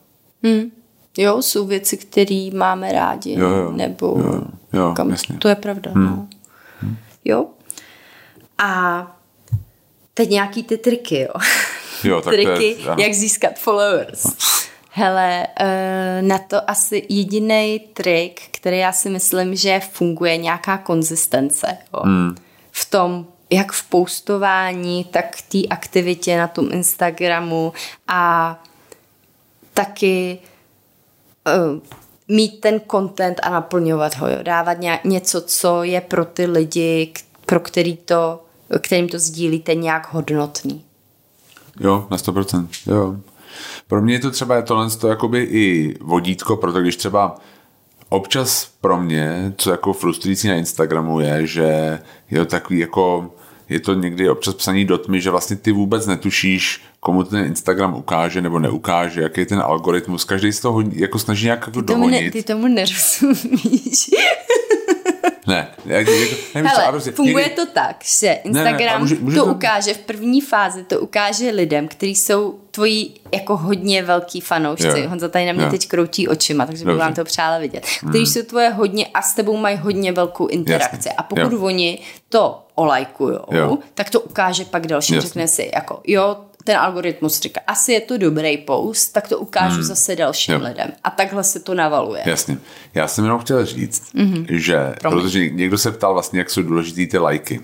Hmm. Jo, jsou věci, které máme rádi, jo, jo, nebo jo, jo, kam, jasně. to je pravda. Hmm. No. Hmm. Jo. A teď nějaký ty triky, jo. jo tak triky, to je, jak získat followers. Hele, eh, na to asi jediný trik, který já si myslím, že funguje nějaká konzistence. Jo. Hmm. V tom, jak v postování, tak v té aktivitě na tom Instagramu a taky uh, mít ten content a naplňovat ho, jo? dávat nějak, něco, co je pro ty lidi, pro který to, kterým to sdílíte nějak hodnotný. Jo, na 100%. Jo. Pro mě je to třeba tohle to jakoby i vodítko, proto když třeba občas pro mě, co jako frustrující na Instagramu je, že je to takový jako je to někdy občas psaní do tmy, že vlastně ty vůbec netušíš, komu ten Instagram ukáže nebo neukáže, jaký je ten algoritmus. Každý z toho jako snaží nějak jako ty tomu, ne, ty tomu nerozumíš. Ne, jak, jako, nevím, Hele, co, prostě, funguje někdy... to tak, že Instagram ne, ne, může, může to, to ukáže v první fázi, to ukáže lidem, kteří jsou tvoji jako hodně velký fanoušci. Jo. Honza tady na mě jo. teď kroutí očima, takže bych vám to přála vidět. Kteří mm. jsou tvoje hodně a s tebou mají hodně velkou interakci. Jasně. A pokud jo. oni to olajkujou, tak to ukáže pak dalším. Řekne si jako, jo, ten algoritmus říká, asi je to dobrý post, tak to ukážu hmm. zase dalším jo. lidem. A takhle se to navaluje. Jasně. Já jsem jenom chtěl říct, mm-hmm. že, Promiň. protože někdo se ptal vlastně, jak jsou důležitý ty lajky.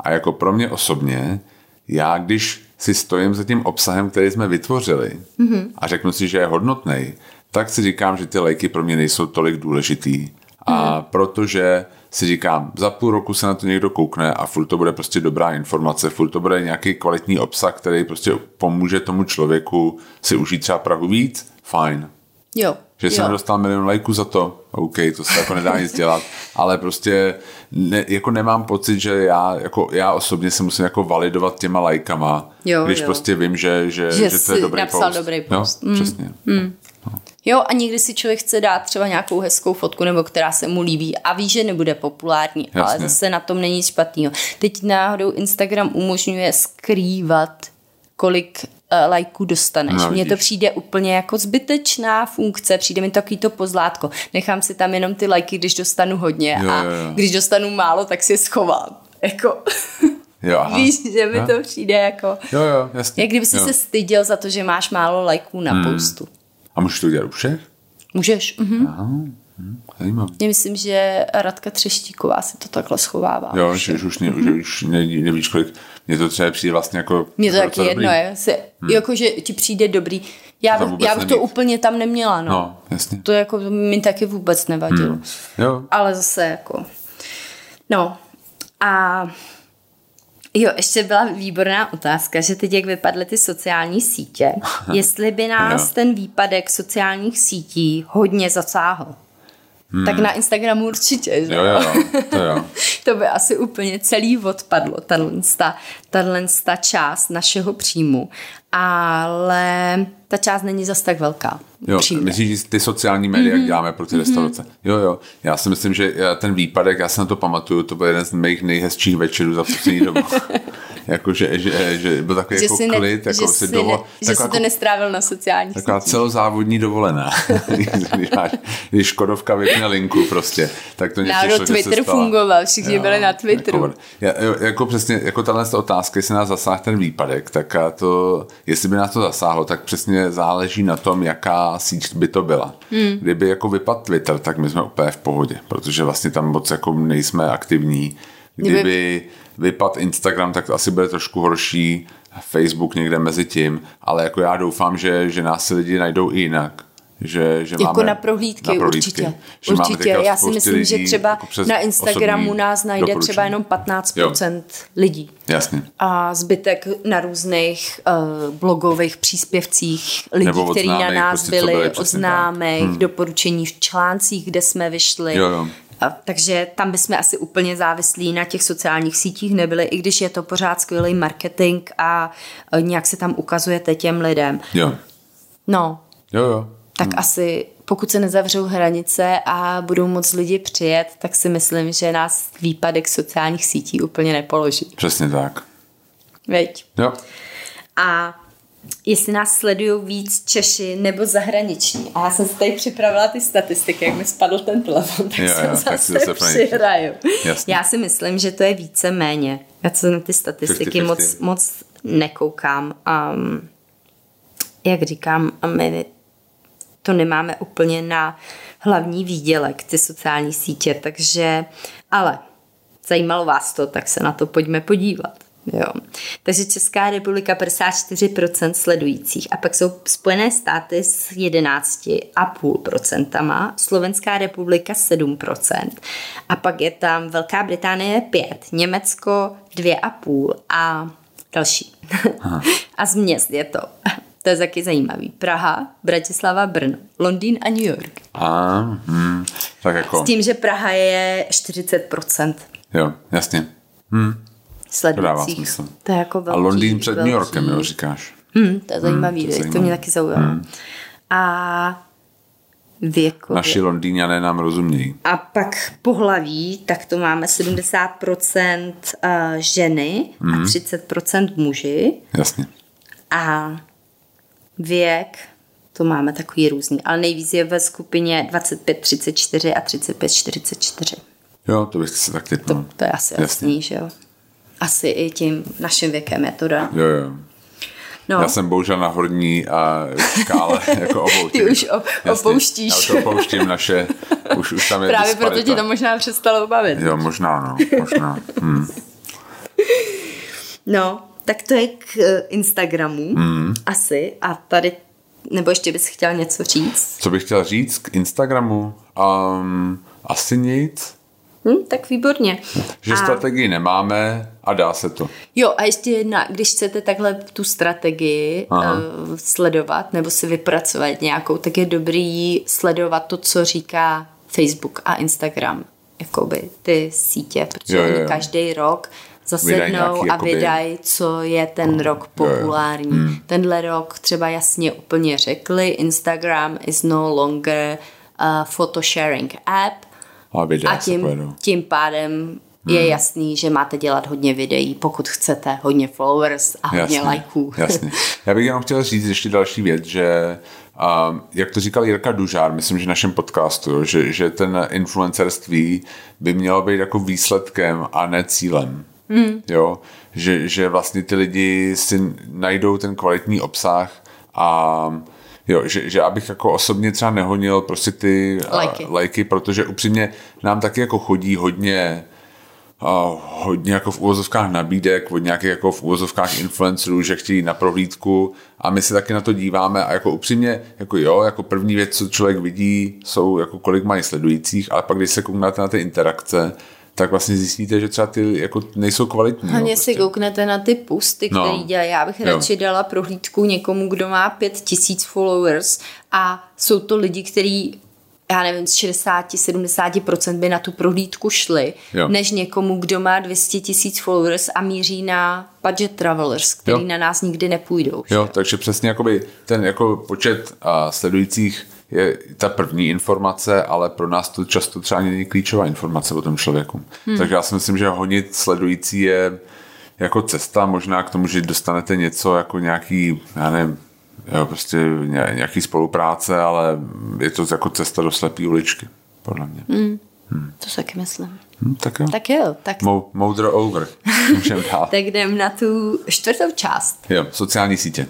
A jako pro mě osobně, já když si stojím za tím obsahem, který jsme vytvořili mm-hmm. a řeknu si, že je hodnotný, tak si říkám, že ty lajky pro mě nejsou tolik důležitý. A mm-hmm. protože si říkám, za půl roku se na to někdo koukne a furt to bude prostě dobrá informace, furt to bude nějaký kvalitní obsah, který prostě pomůže tomu člověku si užít třeba Prahu víc, fajn. Jo. Že jo. jsem dostal milion lajků za to, OK, to se jako nedá nic dělat, ale prostě ne, jako nemám pocit, že já, jako já osobně se musím jako validovat těma lajkama, Jo, když jo. prostě vím, že, že, že, Že to je dobrý napsal post. dobrý post. Jo, Mm. přesně. Jo, a někdy si člověk chce dát třeba nějakou hezkou fotku, nebo která se mu líbí a ví, že nebude populární, Jasně. ale zase na tom není nic špatného. Teď náhodou Instagram umožňuje skrývat, kolik uh, lajků dostaneš. No, Mně to přijde úplně jako zbytečná funkce, přijde mi takový to pozlátko. Nechám si tam jenom ty lajky, když dostanu hodně Jo, a jo, jo. když dostanu málo, tak si je schovám. Jako, Jo, aha. víš, že mi Jo. to přijde jako... Jo, jo, jasně. Jak kdyby si jo. se styděl za to, že máš málo lajků na Hmm. postu. A můžeš to udělat u všech? Můžeš. Mhm. Aha, hm, zajímavý. Já myslím, že Radka Třeštíková se to takhle schovává. Jo, že už, ne, že už ne, nevíš, kolik. Mně to třeba přijde vlastně jako... Mně to jako taky jedno dobrý. je. Se, hmm. Jako, že ti přijde dobrý. Já, To já bych to úplně tam neměla, no. No, jasně. To jako mi taky vůbec nevadilo. Hmm. Jo, Ale zase jako... No. A jo, ještě byla výborná otázka, že teď jak vypadly ty sociální sítě, jestli by nás Jo. ten výpadek sociálních sítí hodně zasáhl. Hmm. Tak na Instagramu určitě, že? jo, jo, jo, to jo. to by asi úplně celý odpadlo, tahle ta část našeho příjmu. Ale ta část není zas tak velká. Jo, upřímně. myslíš, že ty sociální média, Mhm. jak děláme pro ty restaurace. Jo, jo. Já si myslím, že já ten výpadek, já se na to pamatuju, to byl jeden z mých nejhezčích večerů za poslední dobu. jako, že, že, že byl takový že jako ne, klid, jako že si si, dovo, ne, že taková si jako, to nestrávil na sociálních taková sítích. celozávodní dovolená. když, máš, když Škodovka vypne linku prostě, tak to něco se Twitter fungoval, všichni Jo, byli na Twitteru. Jako, já, jako přesně, jako tahle ta otázka, jestli nás zasáhl ten výpadek, tak to, jestli by nás to zasáhlo, tak přesně záleží na tom, jaká síť by to byla. Hmm. Kdyby jako vypadl Twitter, tak my jsme úplně v pohodě, protože vlastně tam moc jako nejsme aktivní. Kdyby, Kdyby- vypadl Instagram, tak to asi bude trošku horší, Facebook někde mezi tím, ale jako já doufám, že, že nás si lidi najdou i jinak. Že, že Jako máme, na prohlídky, určitě. Že určitě. Já si myslím, že lidí třeba jako na Instagramu nás najde třeba doporučení. jenom 15% lidí. Jasně. A zbytek na různých uh, blogových příspěvcích lidí, kteří na nás prostě, byli, byli, od známých, hmm. doporučení v článcích, kde jsme vyšli. Jo, jo. A, takže tam bychom asi úplně závislí na těch sociálních sítích nebyli, i když je to pořád skvělý marketing a uh, nějak se tam ukazujete těm lidem. Jo. No, Jo, jo. Tak hmm. asi pokud se nezavřou hranice a budou moc lidi přijet, tak si myslím, že nás výpadek sociálních sítí úplně nepoloží. Přesně tak. Veď? Jo. A jestli nás sledují víc Češi nebo zahraniční. A já jsem si tady připravila ty statistiky, jak mi spadl ten telefon, tak Jo, jsem jo, zase, tak si zase přihraju. Jasně. Já si myslím, že to je více méně. Já se na ty statistiky 50-50. moc, moc nekoukám. Um, jak říkám, my to nemáme úplně na hlavní výdělek, ty sociální sítě, takže, ale zajímalo vás to, tak se na to pojďme podívat. Jo. Takže Česká republika 54% sledujících a pak jsou Spojené státy s 11,5%, Slovenská republika 7% a pak je tam Velká Británie 5, Německo 2,5 a další. a z měst je to. To je taky zajímavý. Praha, Bratislava, Brno, Londýn a New York. A, hm, tak jako, S tím, že Praha je 40% jo, jasně. Hm, to dává smysl. To je jako A velký, Londýn před velký. New Yorkem, jo, říkáš. Hmm, to je zajímavý, to je to, to zajímavý. mě taky zaujalo. Hmm. A věkově. Naši Londýňané nám rozumějí. A pak pohlaví, tak to máme 70% eh, ženy Hmm. a 30% muži. Jasně. A věk, to máme takový různý, ale nejvíc je ve skupině 25-34 a 35-44. Jo, to bych si tak typnul. To je asi Jasně. jasný, že jo? Asi i tím naším věkem je to dané. Jo, jo. No, Já jsem bohužel na horní a škále jako obou. Ty už o- opouštíš. Já už opouštím naše, už, už tam je právě proto disparita. tě to možná přestalo bavit. Jo, možná, no, možná. Hm. No, tak to je k eh, Instagramu Hmm. asi a tady, nebo ještě bys chtěl něco říct? Co bych chtěl říct k Instagramu? Um, asi nic. Hm, tak výborně. Že a, strategii nemáme a dá se to. jo, a ještě jedna, když chcete takhle tu strategii uh, sledovat nebo si vypracovat nějakou, tak je dobrý sledovat to, co říká Facebook a Instagram, jakoby ty sítě, protože Jo, jo, jo. každý rok zasednou nějaký, a jakoby- vydají, co je ten rok jo, jo. populární. Hmm. Tenhle rok třeba jasně úplně řekli, Instagram is no longer a photo sharing app A a tím, tím pádem je jasný, že máte dělat hodně videí, pokud chcete hodně followers a hodně Jasně, lajků. Jasně. Já bych jenom chtěl říct ještě další věc, že um, jak to říkal Jirka Dužár, myslím, že v našem podcastu, jo, že, že ten influencerství by mělo být jako výsledkem a ne cílem. Hmm. Jo? Že, že vlastně ty lidi si najdou ten kvalitní obsah a Jo, že, že abych jako osobně třeba nehonil prostě ty a, Lajky. lajky, protože upřímně nám taky jako chodí hodně a hodně jako v úvozovkách nabídek od nějakých jako v úvozovkách influencerů, že chtějí na prohlídku a my se taky na to díváme a jako upřímně, jako jo, jako první věc, co člověk vidí, jsou jako kolik mají sledujících, ale pak když se kouknete na ty interakce, tak vlastně zjistíte, že třeba ty jako nejsou kvalitní. Hlavně jo, si kouknete na ty posty, No. které dělají. Já bych Jo. radši dala prohlídku někomu, kdo má pět tisíc followers a jsou to lidi, kteří já nevím, z 60-70% by na tu prohlídku šli, Jo. než někomu, kdo má 200 tisíc followers a míří na budget travelers, který Jo. na nás nikdy nepůjdou. že Jo, takže přesně jakoby ten jako počet a, sledujících je ta první informace, ale pro nás to často třeba není klíčová informace o tom člověku. Hmm. Takže já si myslím, že honit sledující je jako cesta možná k tomu, že dostanete něco jako nějaký, já nevím, jo, prostě ně- nějaký spolupráce, ale je to jako cesta do slepý uličky, podle mě. Hmm. To si taky myslím. Hm, tak jo. Tak jo, tak, Mou, moudro over. Můžeme dál. tak jdem na tu čtvrtou část. Jo, sociální sítě.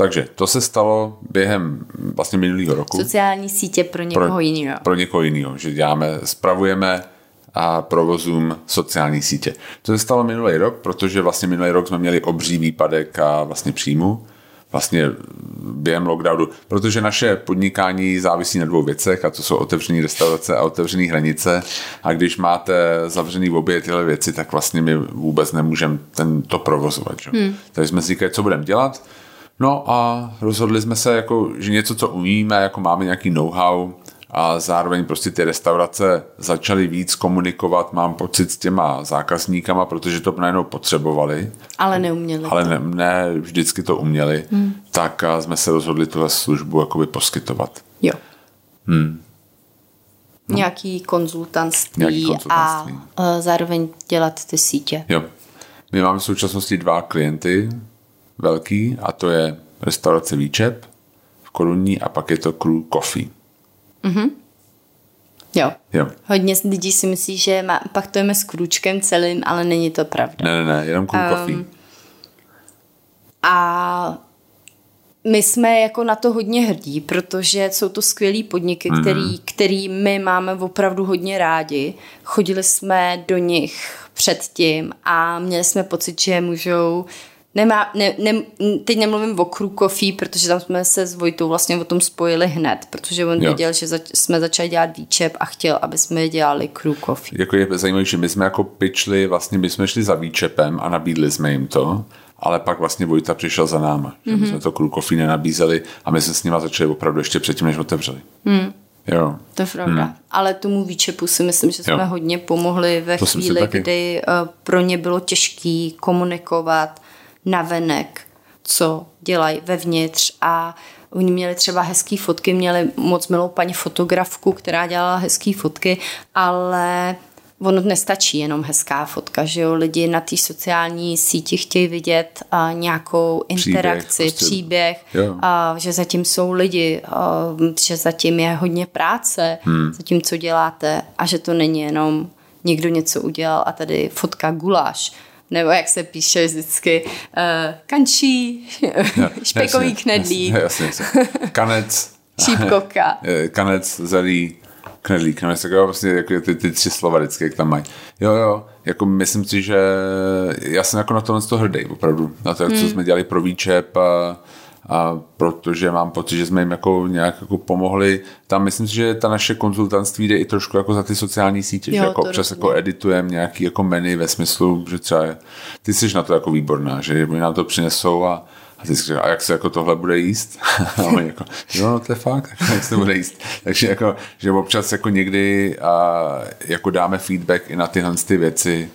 Takže to se stalo během vlastně minulého roku. Sociální sítě pro někoho jiného. Pro někoho jiného, že děláme, spravujeme a provozům sociální sítě. To se stalo minulý rok, protože vlastně minulý rok jsme měli obří výpadek a vlastně příjmu vlastně během lockdownu, protože naše podnikání závisí na dvou věcech a to jsou otevřené restaurace a otevřené hranice a když máte zavřený obě tyhle věci, tak vlastně my vůbec nemůžeme ten, to provozovat. Že? Hmm. Takže jsme si říkali, co budeme dělat. No a rozhodli jsme se, jako, že něco, co umíme, jako máme nějaký know-how a zároveň prostě ty restaurace začaly víc komunikovat, mám pocit, s těma zákazníkama, protože to najednou potřebovali, Ale neuměli. ale ne, ne vždycky to uměli, hmm. tak a jsme se rozhodli tuhle službu jakoby poskytovat. Jo. Hmm. No. Nějaký konzultantství, Nějaký konzultantství. a uh, zároveň dělat ty sítě. Jo. My máme v současnosti dva klienty velký a to je restaurace Výčep v Korunní a pak je to Crew Coffee. Jo. Jo. Hodně lidí si myslí, že má, pak to jeme s krůčkem celým, ale není to pravda. Ne, ne, ne, jenom Crew um, Coffee. A my jsme jako na to hodně hrdí, protože jsou to skvělý podniky, Mhm. který, který my máme opravdu hodně rádi. Chodili jsme do nich předtím a měli jsme pocit, že můžou Nemá, ne, ne, teď nemluvím o Coffee, protože tam jsme se s Vojtou vlastně o tom spojili hned, protože on Jo. viděl, že zač, jsme začali dělat výčep a chtěl, aby jsme dělali Coffee. Jako je zajímavé, že my jsme jako pitchli, vlastně my jsme šli za Výčepem a nabídli jsme jim to, ale pak vlastně Vojta přišel za náma. Že Mhm. my jsme to Coffee nenabízeli a my jsme s nima začali opravdu ještě předtím, než otevřeli. Hmm. Jo. To je pravda. Hmm. Ale tomu výčepu si myslím, že jsme Jo. hodně pomohli ve To chvíli, kdy uh, pro ně bylo těžké komunikovat navenek, co dělají vevnitř a oni měli třeba hezký fotky, měli moc milou paní fotografku, která dělala hezký fotky, ale ono nestačí jenom hezká fotka, že jo, lidi na té sociální síti chtějí vidět uh, nějakou interakci, prostě. příběh, Jo. a že zatím jsou lidi, a že zatím je hodně práce, hmm. zatím co děláte a že to není jenom někdo něco udělal a tady fotka guláš. Nebo jak se píše vždycky, uh, kančí, špekový Jasně, knedlík, Jasně, jasně, jasně. Kanec. šípkovka. Eh, kanec, zelí, knedlík, nebo takového prostě jako ty, ty tři slova vždycky, jak tam mají. Jo, jo, jako myslím si, že já jsem jako na tohle z toho hrdý, opravdu, na to, jak Hmm. co jsme dělali pro výčep a, a protože mám pocit, že jsme jim jako nějak jako pomohli. Tam myslím si, že ta naše konzultantství jde i trošku jako za ty sociální sítě, Jo, že jako občas jako editujeme nějaký jako menu ve smyslu, že třeba ty jsi na to jako výborná, že oni nám to přinesou a, A ty říkáš, a jak se jako tohle bude jíst? A oni jako, jo, no to je fakt, jak se to bude jíst. Takže jako, že občas jako někdy a, jako dáme feedback i na tyhle ty věci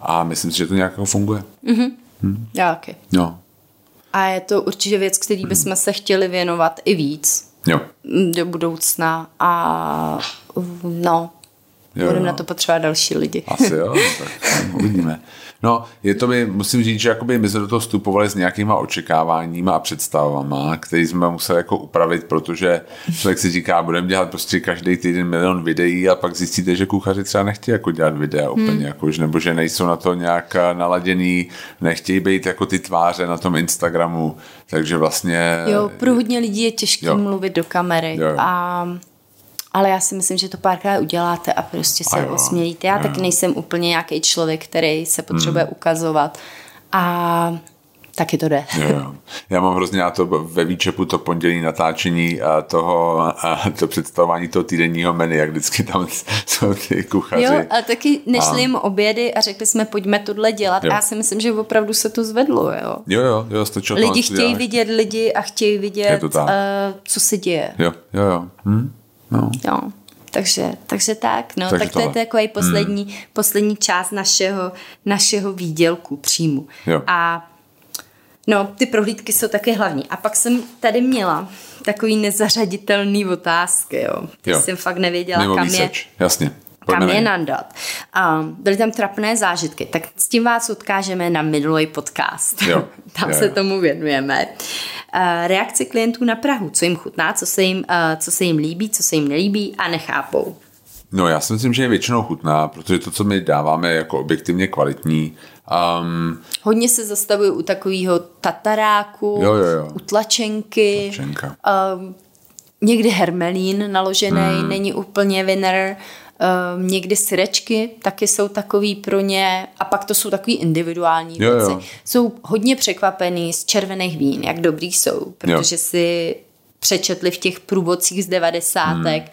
a myslím si, že to nějak jako funguje. Mm-hmm. Hmm. Já taky. No. A je to určitě věc, který bychom se chtěli věnovat i víc jo. do budoucna a no, budeme na to potřebovat další lidi. Asi jo, tak uvidíme. No, je to mi, musím říct, že jakoby my jsme do toho vstupovali s nějakýma očekáváníma a představama, které jsme museli jako upravit, protože člověk si říká, budeme dělat prostě každý týden milion videí a pak zjistíte, že kuchaři třeba nechtějí jako dělat videa úplně, hmm. jako, nebo že nejsou na to nějak naladěný, nechtějí být jako ty tváře na tom Instagramu, takže vlastně... Jo, pro hodně lidí je těžké mluvit do kamery jo. a ale já si myslím, že to párkrát uděláte a prostě se a osmělíte. Já taky nejsem úplně nějaký člověk, který se potřebuje hmm. ukazovat a taky to jde. Jo. Já mám hrozně na to ve výčepu to pondělí natáčení a toho, a to představování toho týdenního menu, jak vždycky tam jsou ty kuchaři. Jo, ale taky nešli a... jim obědy a řekli jsme, pojďme tohle dělat jo. a já si myslím, že opravdu se to zvedlo, jo. Jo, jo, jo, stačilo Lidi chtějí dělat. vidět lidi a chtějí vidět, uh, co se děje. Jo, jo, jo. Hm? No. Jo. Takže, takže tak, no, takže tak to je takový poslední, hmm. poslední část našeho, našeho výdělku příjmu. Jo. A no, ty prohlídky jsou taky hlavní. A pak jsem tady měla takový nezařaditelný otázky, jo. Jo. jsem fakt nevěděla, Mimo kam výseč. je. Jasně. Kam je nandat. A byly tam trapné zážitky, tak s tím vás odkážeme na minulý podcast. Jo. tam jo, se jo. tomu věnujeme. Eh, reakce klientů na Prahu, co jim chutná, co se jim, eh, co se jim líbí, co se jim nelíbí a nechápou. No já si myslím, že je většinou chutná, protože to, co my dáváme, je jako objektivně kvalitní. Um, Hodně se zastavuje u takového tataráku, jo, jo, jo. u tlačenky. Tlačenka. Um, někdy hermelín naložený, hmm. není úplně winner. Um, někdy syrečky taky jsou takový pro ně a pak to jsou takový individuální jo, věci. Jo. Jsou hodně překvapený z červených vín, jak dobrý jsou, protože jo. si přečetli v těch průvodcích z devadesátek, hmm.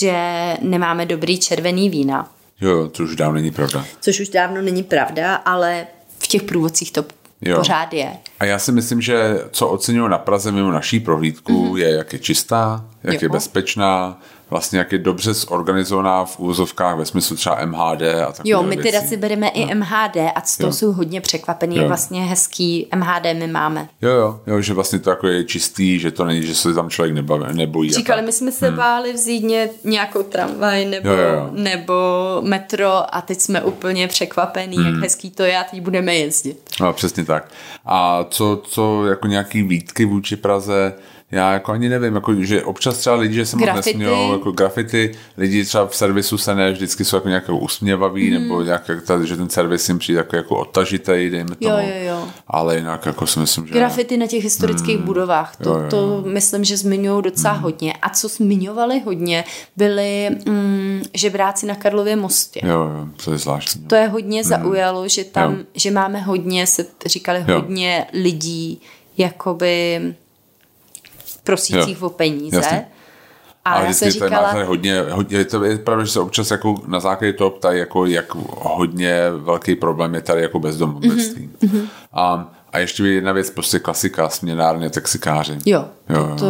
že nemáme dobrý červený vína. Jo, to už dávno není pravda. Což už dávno není pravda, ale v těch průvodcích to jo. pořád je. A já si myslím, že co oceňují na Praze mimo naší prohlídku, mm-hmm. je, jak je čistá, jak jo. je bezpečná, vlastně jak je dobře zorganizovaná v úzovkách ve smyslu třeba MHD a takové Jo, my teda si bereme no. i MHD a z toho jsou hodně překvapený, jo. vlastně hezký MHD my máme. Jo, jo, jo, že vlastně to jako je čistý, že to není, že se tam člověk nebaví, nebojí. Říkali, my jsme se hmm. báli vzít nějakou tramvaj nebo, jo, jo. nebo metro a teď jsme úplně překvapení, hmm. jak hezký to je a teď budeme jezdit. No, přesně tak. A co, co jako nějaký výtky vůči Praze, já jako ani nevím, jako, že občas třeba lidi, že se moc nesmějou, jako grafity, lidi třeba v servisu se ne, vždycky jsou jako nějak usměvaví, mm. nebo nějak, že ten servis jim přijde jako, jako odtažitej, dejme tomu. Jo, jo, jo. Ale jinak jako si myslím, že... Grafity na těch historických mm. budovách, to, jo, jo. to myslím, že zmiňují docela mm. hodně. A co zmiňovali hodně, byli mm, žebráci na Karlově mostě. Jo, jo, to je zvláštní. To je hodně mm. zaujalo, že tam, jo. že máme hodně, se říkali jo. hodně lidí, jakoby prosících jo. o peníze. Jasně. A, a já jsem říkala... hodně, hodně, to je pravda, že se občas jako na základě toho ptají, jako jak hodně velký problém je tady jako bezdomovectví. Mm-hmm. A, a ještě jedna věc, prostě klasika, směnárně, taxikáři. Jo, jo, to,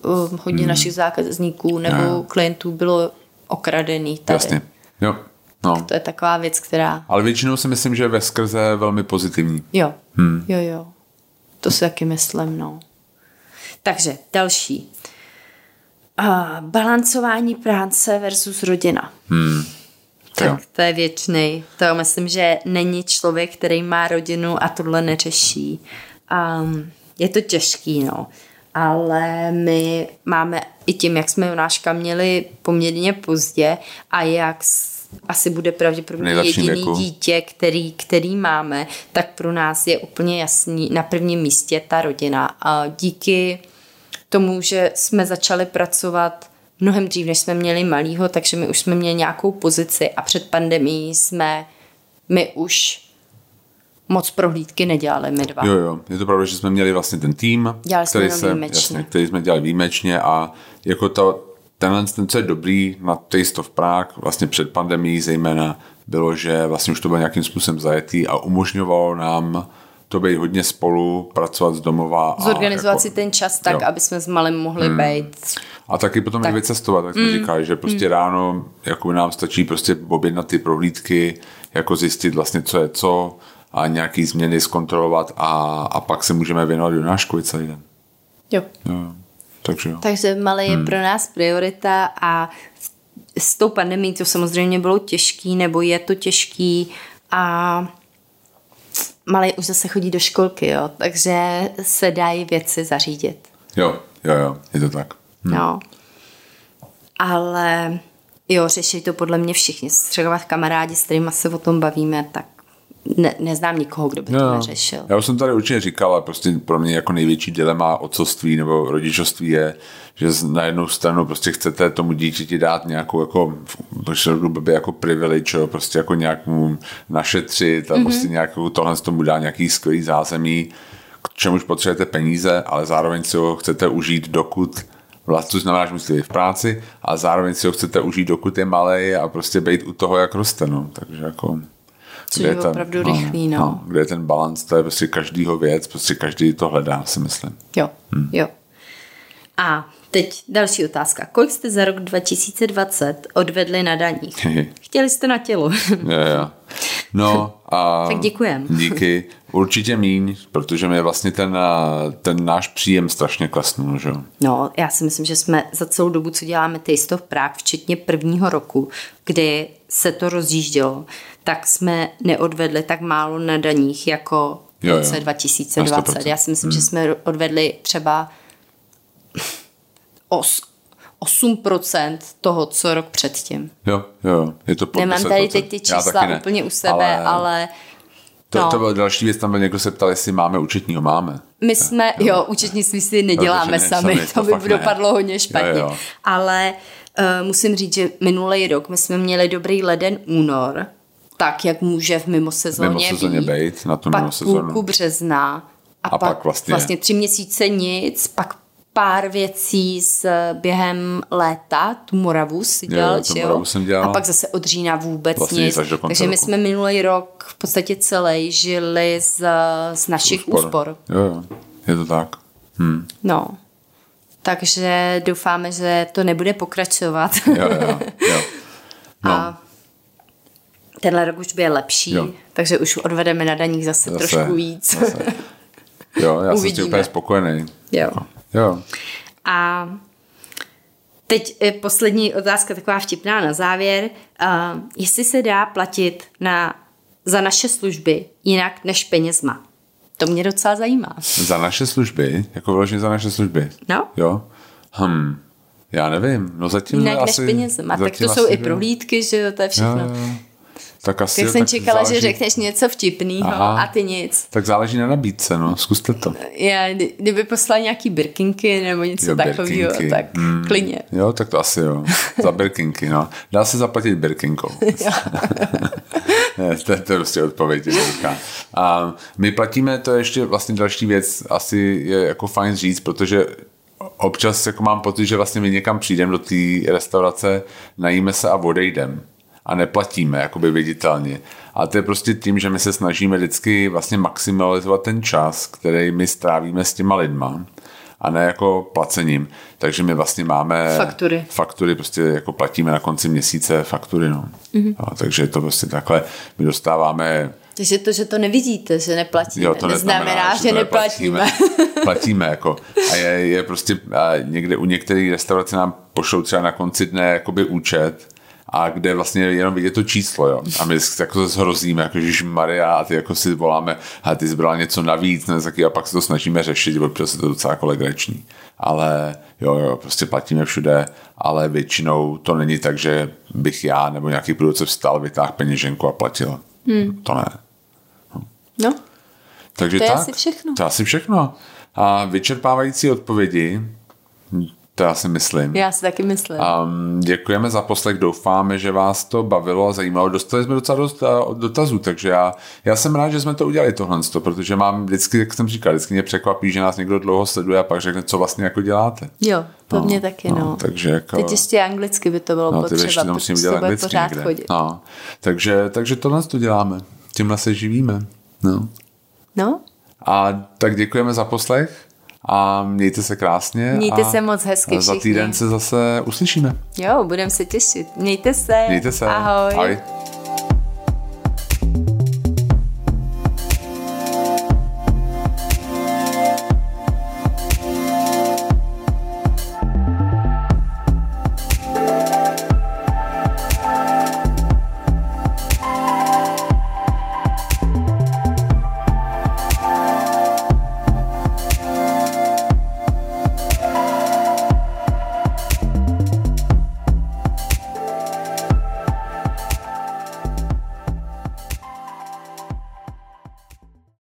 to uh, hodně mm. našich zákazníků nebo jo. klientů bylo okradený tady. Jasně, jo. No. Tak to je taková věc, která... Ale většinou si myslím, že je ve skrze velmi pozitivní. Jo, hmm. jo, jo. To si taky myslím, no. Takže další. Uh, balancování práce versus rodina. Hmm. Tak jo. to je věčný. To myslím, že není člověk, který má rodinu a tohle neřeší. Um, je to těžký, no. Ale my máme i tím, jak jsme Jonáška měli poměrně pozdě a jak asi bude pravděpodobně jediný věku. dítě, který, který máme, tak pro nás je úplně jasný na prvním místě ta rodina. A díky tomu, že jsme začali pracovat mnohem dřív, než jsme měli malýho, takže my už jsme měli nějakou pozici a před pandemí jsme my už moc prohlídky nedělali my dva. Jo, jo, je to pravda, že jsme měli vlastně ten tým, dělali který, jsme výjimečně. Jasně, který jsme dělali výjimečně a jako to, tenhle, ten, co je dobrý na Taste of Prague, vlastně před pandemí zejména, bylo, že vlastně už to bylo nějakým způsobem zajetý a umožňovalo nám to být hodně spolu, pracovat z domova. Zorganizovat jako, si ten čas tak, jo. aby jsme s malým mohli hmm. být. A taky potom tak. vycestovat, tak jsme mm. říkali, že prostě mm. ráno jako nám stačí prostě objednat ty prohlídky, jako zjistit vlastně, co je co a nějaký změny zkontrolovat a, a pak se můžeme věnovat Jonáškovi celý den. Jo. jo. Takže jo. Takže malý je hmm. pro nás priorita a s tou pandemí to samozřejmě bylo těžký, nebo je to těžký a malý už zase chodí do školky, jo, takže se dají věci zařídit. Jo, jo, jo, je to tak. Hm. No. Ale jo, řeší to podle mě všichni. Třeba kamarádi, s kterými se o tom bavíme, tak ne, neznám nikoho, kdo by no, to neřešil. Já už jsem tady určitě říkal, ale prostě pro mě jako největší dilema otcovství nebo rodičovství je, že na jednu stranu prostě chcete tomu dítěti dát nějakou jako, by jako privilege, prostě jako nějakou našetřit a mm-hmm. prostě nějakou tohle tomu dá nějaký skvělý zázemí, k čemuž potřebujete peníze, ale zároveň si ho chcete užít, dokud vlastně znamená, že musíte být v práci, a zároveň si ho chcete užít, dokud je malý a prostě být u toho, jak roste, no. Takže jako... Což je opravdu ten, rychlý, no, no. no. Kde je ten balans, to je prostě každýho věc, prostě každý to hledá, si myslím. Jo, hmm. jo. A teď další otázka. Kolik jste za rok 2020 odvedli na daních? Chtěli jste na tělo. jo, jo. No a... tak děkujem. Díky. Určitě míň, protože mi vlastně ten, ten náš příjem strašně klesnul, že? No, já si myslím, že jsme za celou dobu, co děláme Taste of Prague, včetně prvního roku, kdy se to rozjíždělo, tak jsme neodvedli tak málo na daních jako v roce 2020. Já si myslím, hmm. že jsme odvedli třeba os, 8% toho, co rok předtím. Jo, jo, je to Nemám tady teď ty čísla úplně u sebe, ale, ale to, no. to byla další věc, tam byl někdo se ptal, jestli máme účetního, máme. My jsme, jo, jo účetnictví si neděláme no, sami, sami, to, to by dopadlo ne. hodně špatně. Jo, jo. Ale uh, musím říct, že minulý rok my jsme měli dobrý leden, únor, tak, jak může v mimosezóně, mimosezóně být, být na tu pak půlku března a, a pak, pak vlastně, vlastně tři měsíce nic, pak pár věcí z během léta, tu Moravu si dělal, jo, jo? Moravu jsem dělal. A pak zase od října vůbec vlastně nic. Takže my jsme minulý rok v podstatě celý žili z, z našich úspor. úspor. Jo, jo, je to tak. Hm. No. Takže doufáme, že to nebude pokračovat. jo, jo, jo. No. A tenhle rok už bude lepší, jo. takže už odvedeme na daních zase, zase trošku víc. Zase. Jo, já Uvidíme. jsem úplně spokojený. Jo. jo. A teď poslední otázka, taková vtipná na závěr. Uh, jestli se dá platit na, za naše služby jinak než penězma? To mě docela zajímá. Za naše služby? Jako vlastně za naše služby? No. Jo? Hm. Já nevím. No zatím Jinak asi, než penězma. Tak to jsou i prohlídky, že jo, to je všechno. Jo, jo. Tak asi tak jsem tak čekala, záleží... že řekneš něco vtipného a ty nic. Tak záleží na nabídce, no, zkuste to. Já, kdyby poslali nějaký birkinky nebo něco takového, tak hmm. klidně. Jo, tak to asi jo. Za birkinky, no. Dá se zaplatit birkinkou. ne, to, to je prostě odpověď. A my platíme, to je ještě vlastně další věc, asi je jako fajn říct, protože občas jako mám pocit, že vlastně my někam přijdeme do té restaurace, najíme se a odejdeme a neplatíme jakoby viditelně. A to je prostě tím, že my se snažíme vždycky vlastně maximalizovat ten čas, který my strávíme s těma lidma a ne jako placením. Takže my vlastně máme faktury, faktury prostě jako platíme na konci měsíce faktury. No. Mm-hmm. A, takže to prostě takhle my dostáváme takže to, že to nevidíte, že neplatíme, jo, to neznamená, že, že neplatíme. Platíme jako. A je, je prostě a někde u některých restaurací nám pošlou třeba na konci dne jakoby účet a kde vlastně jenom vidět to číslo, jo. A my jako se hrozíme, jako že Maria a ty jako si voláme, a ty jsi brala něco navíc, ne, taky, a pak se to snažíme řešit, protože je to docela jako legrační. Ale jo, jo, prostě platíme všude, ale většinou to není tak, že bych já nebo nějaký producent vstal, vytáhl peněženku a platil. Hmm. To ne. No. no. Takže to je tak, asi všechno. To je asi všechno. A vyčerpávající odpovědi to já si myslím. Já si taky myslím. Um, děkujeme za poslech, doufáme, že vás to bavilo a zajímalo. Dostali jsme docela dost dotazů, takže já, já jsem rád, že jsme to udělali tohle, protože mám vždycky, jak jsem říkal, vždycky mě překvapí, že nás někdo dlouho sleduje a pak řekne, co vlastně jako děláte. Jo, to no, mě taky, no. no. Takže jako, Teď ještě anglicky by to bylo no, potřeba, ještě to musím udělat anglicky pořád někde. chodit. No, takže, takže tohle to děláme. Tímhle se živíme. No. No, A tak děkujeme za poslech a mějte se krásně. Mějte a se moc hezky Za týden se zase uslyšíme. Jo, budeme se těšit. Mějte se. Mějte se. Ahoj. Ahoj.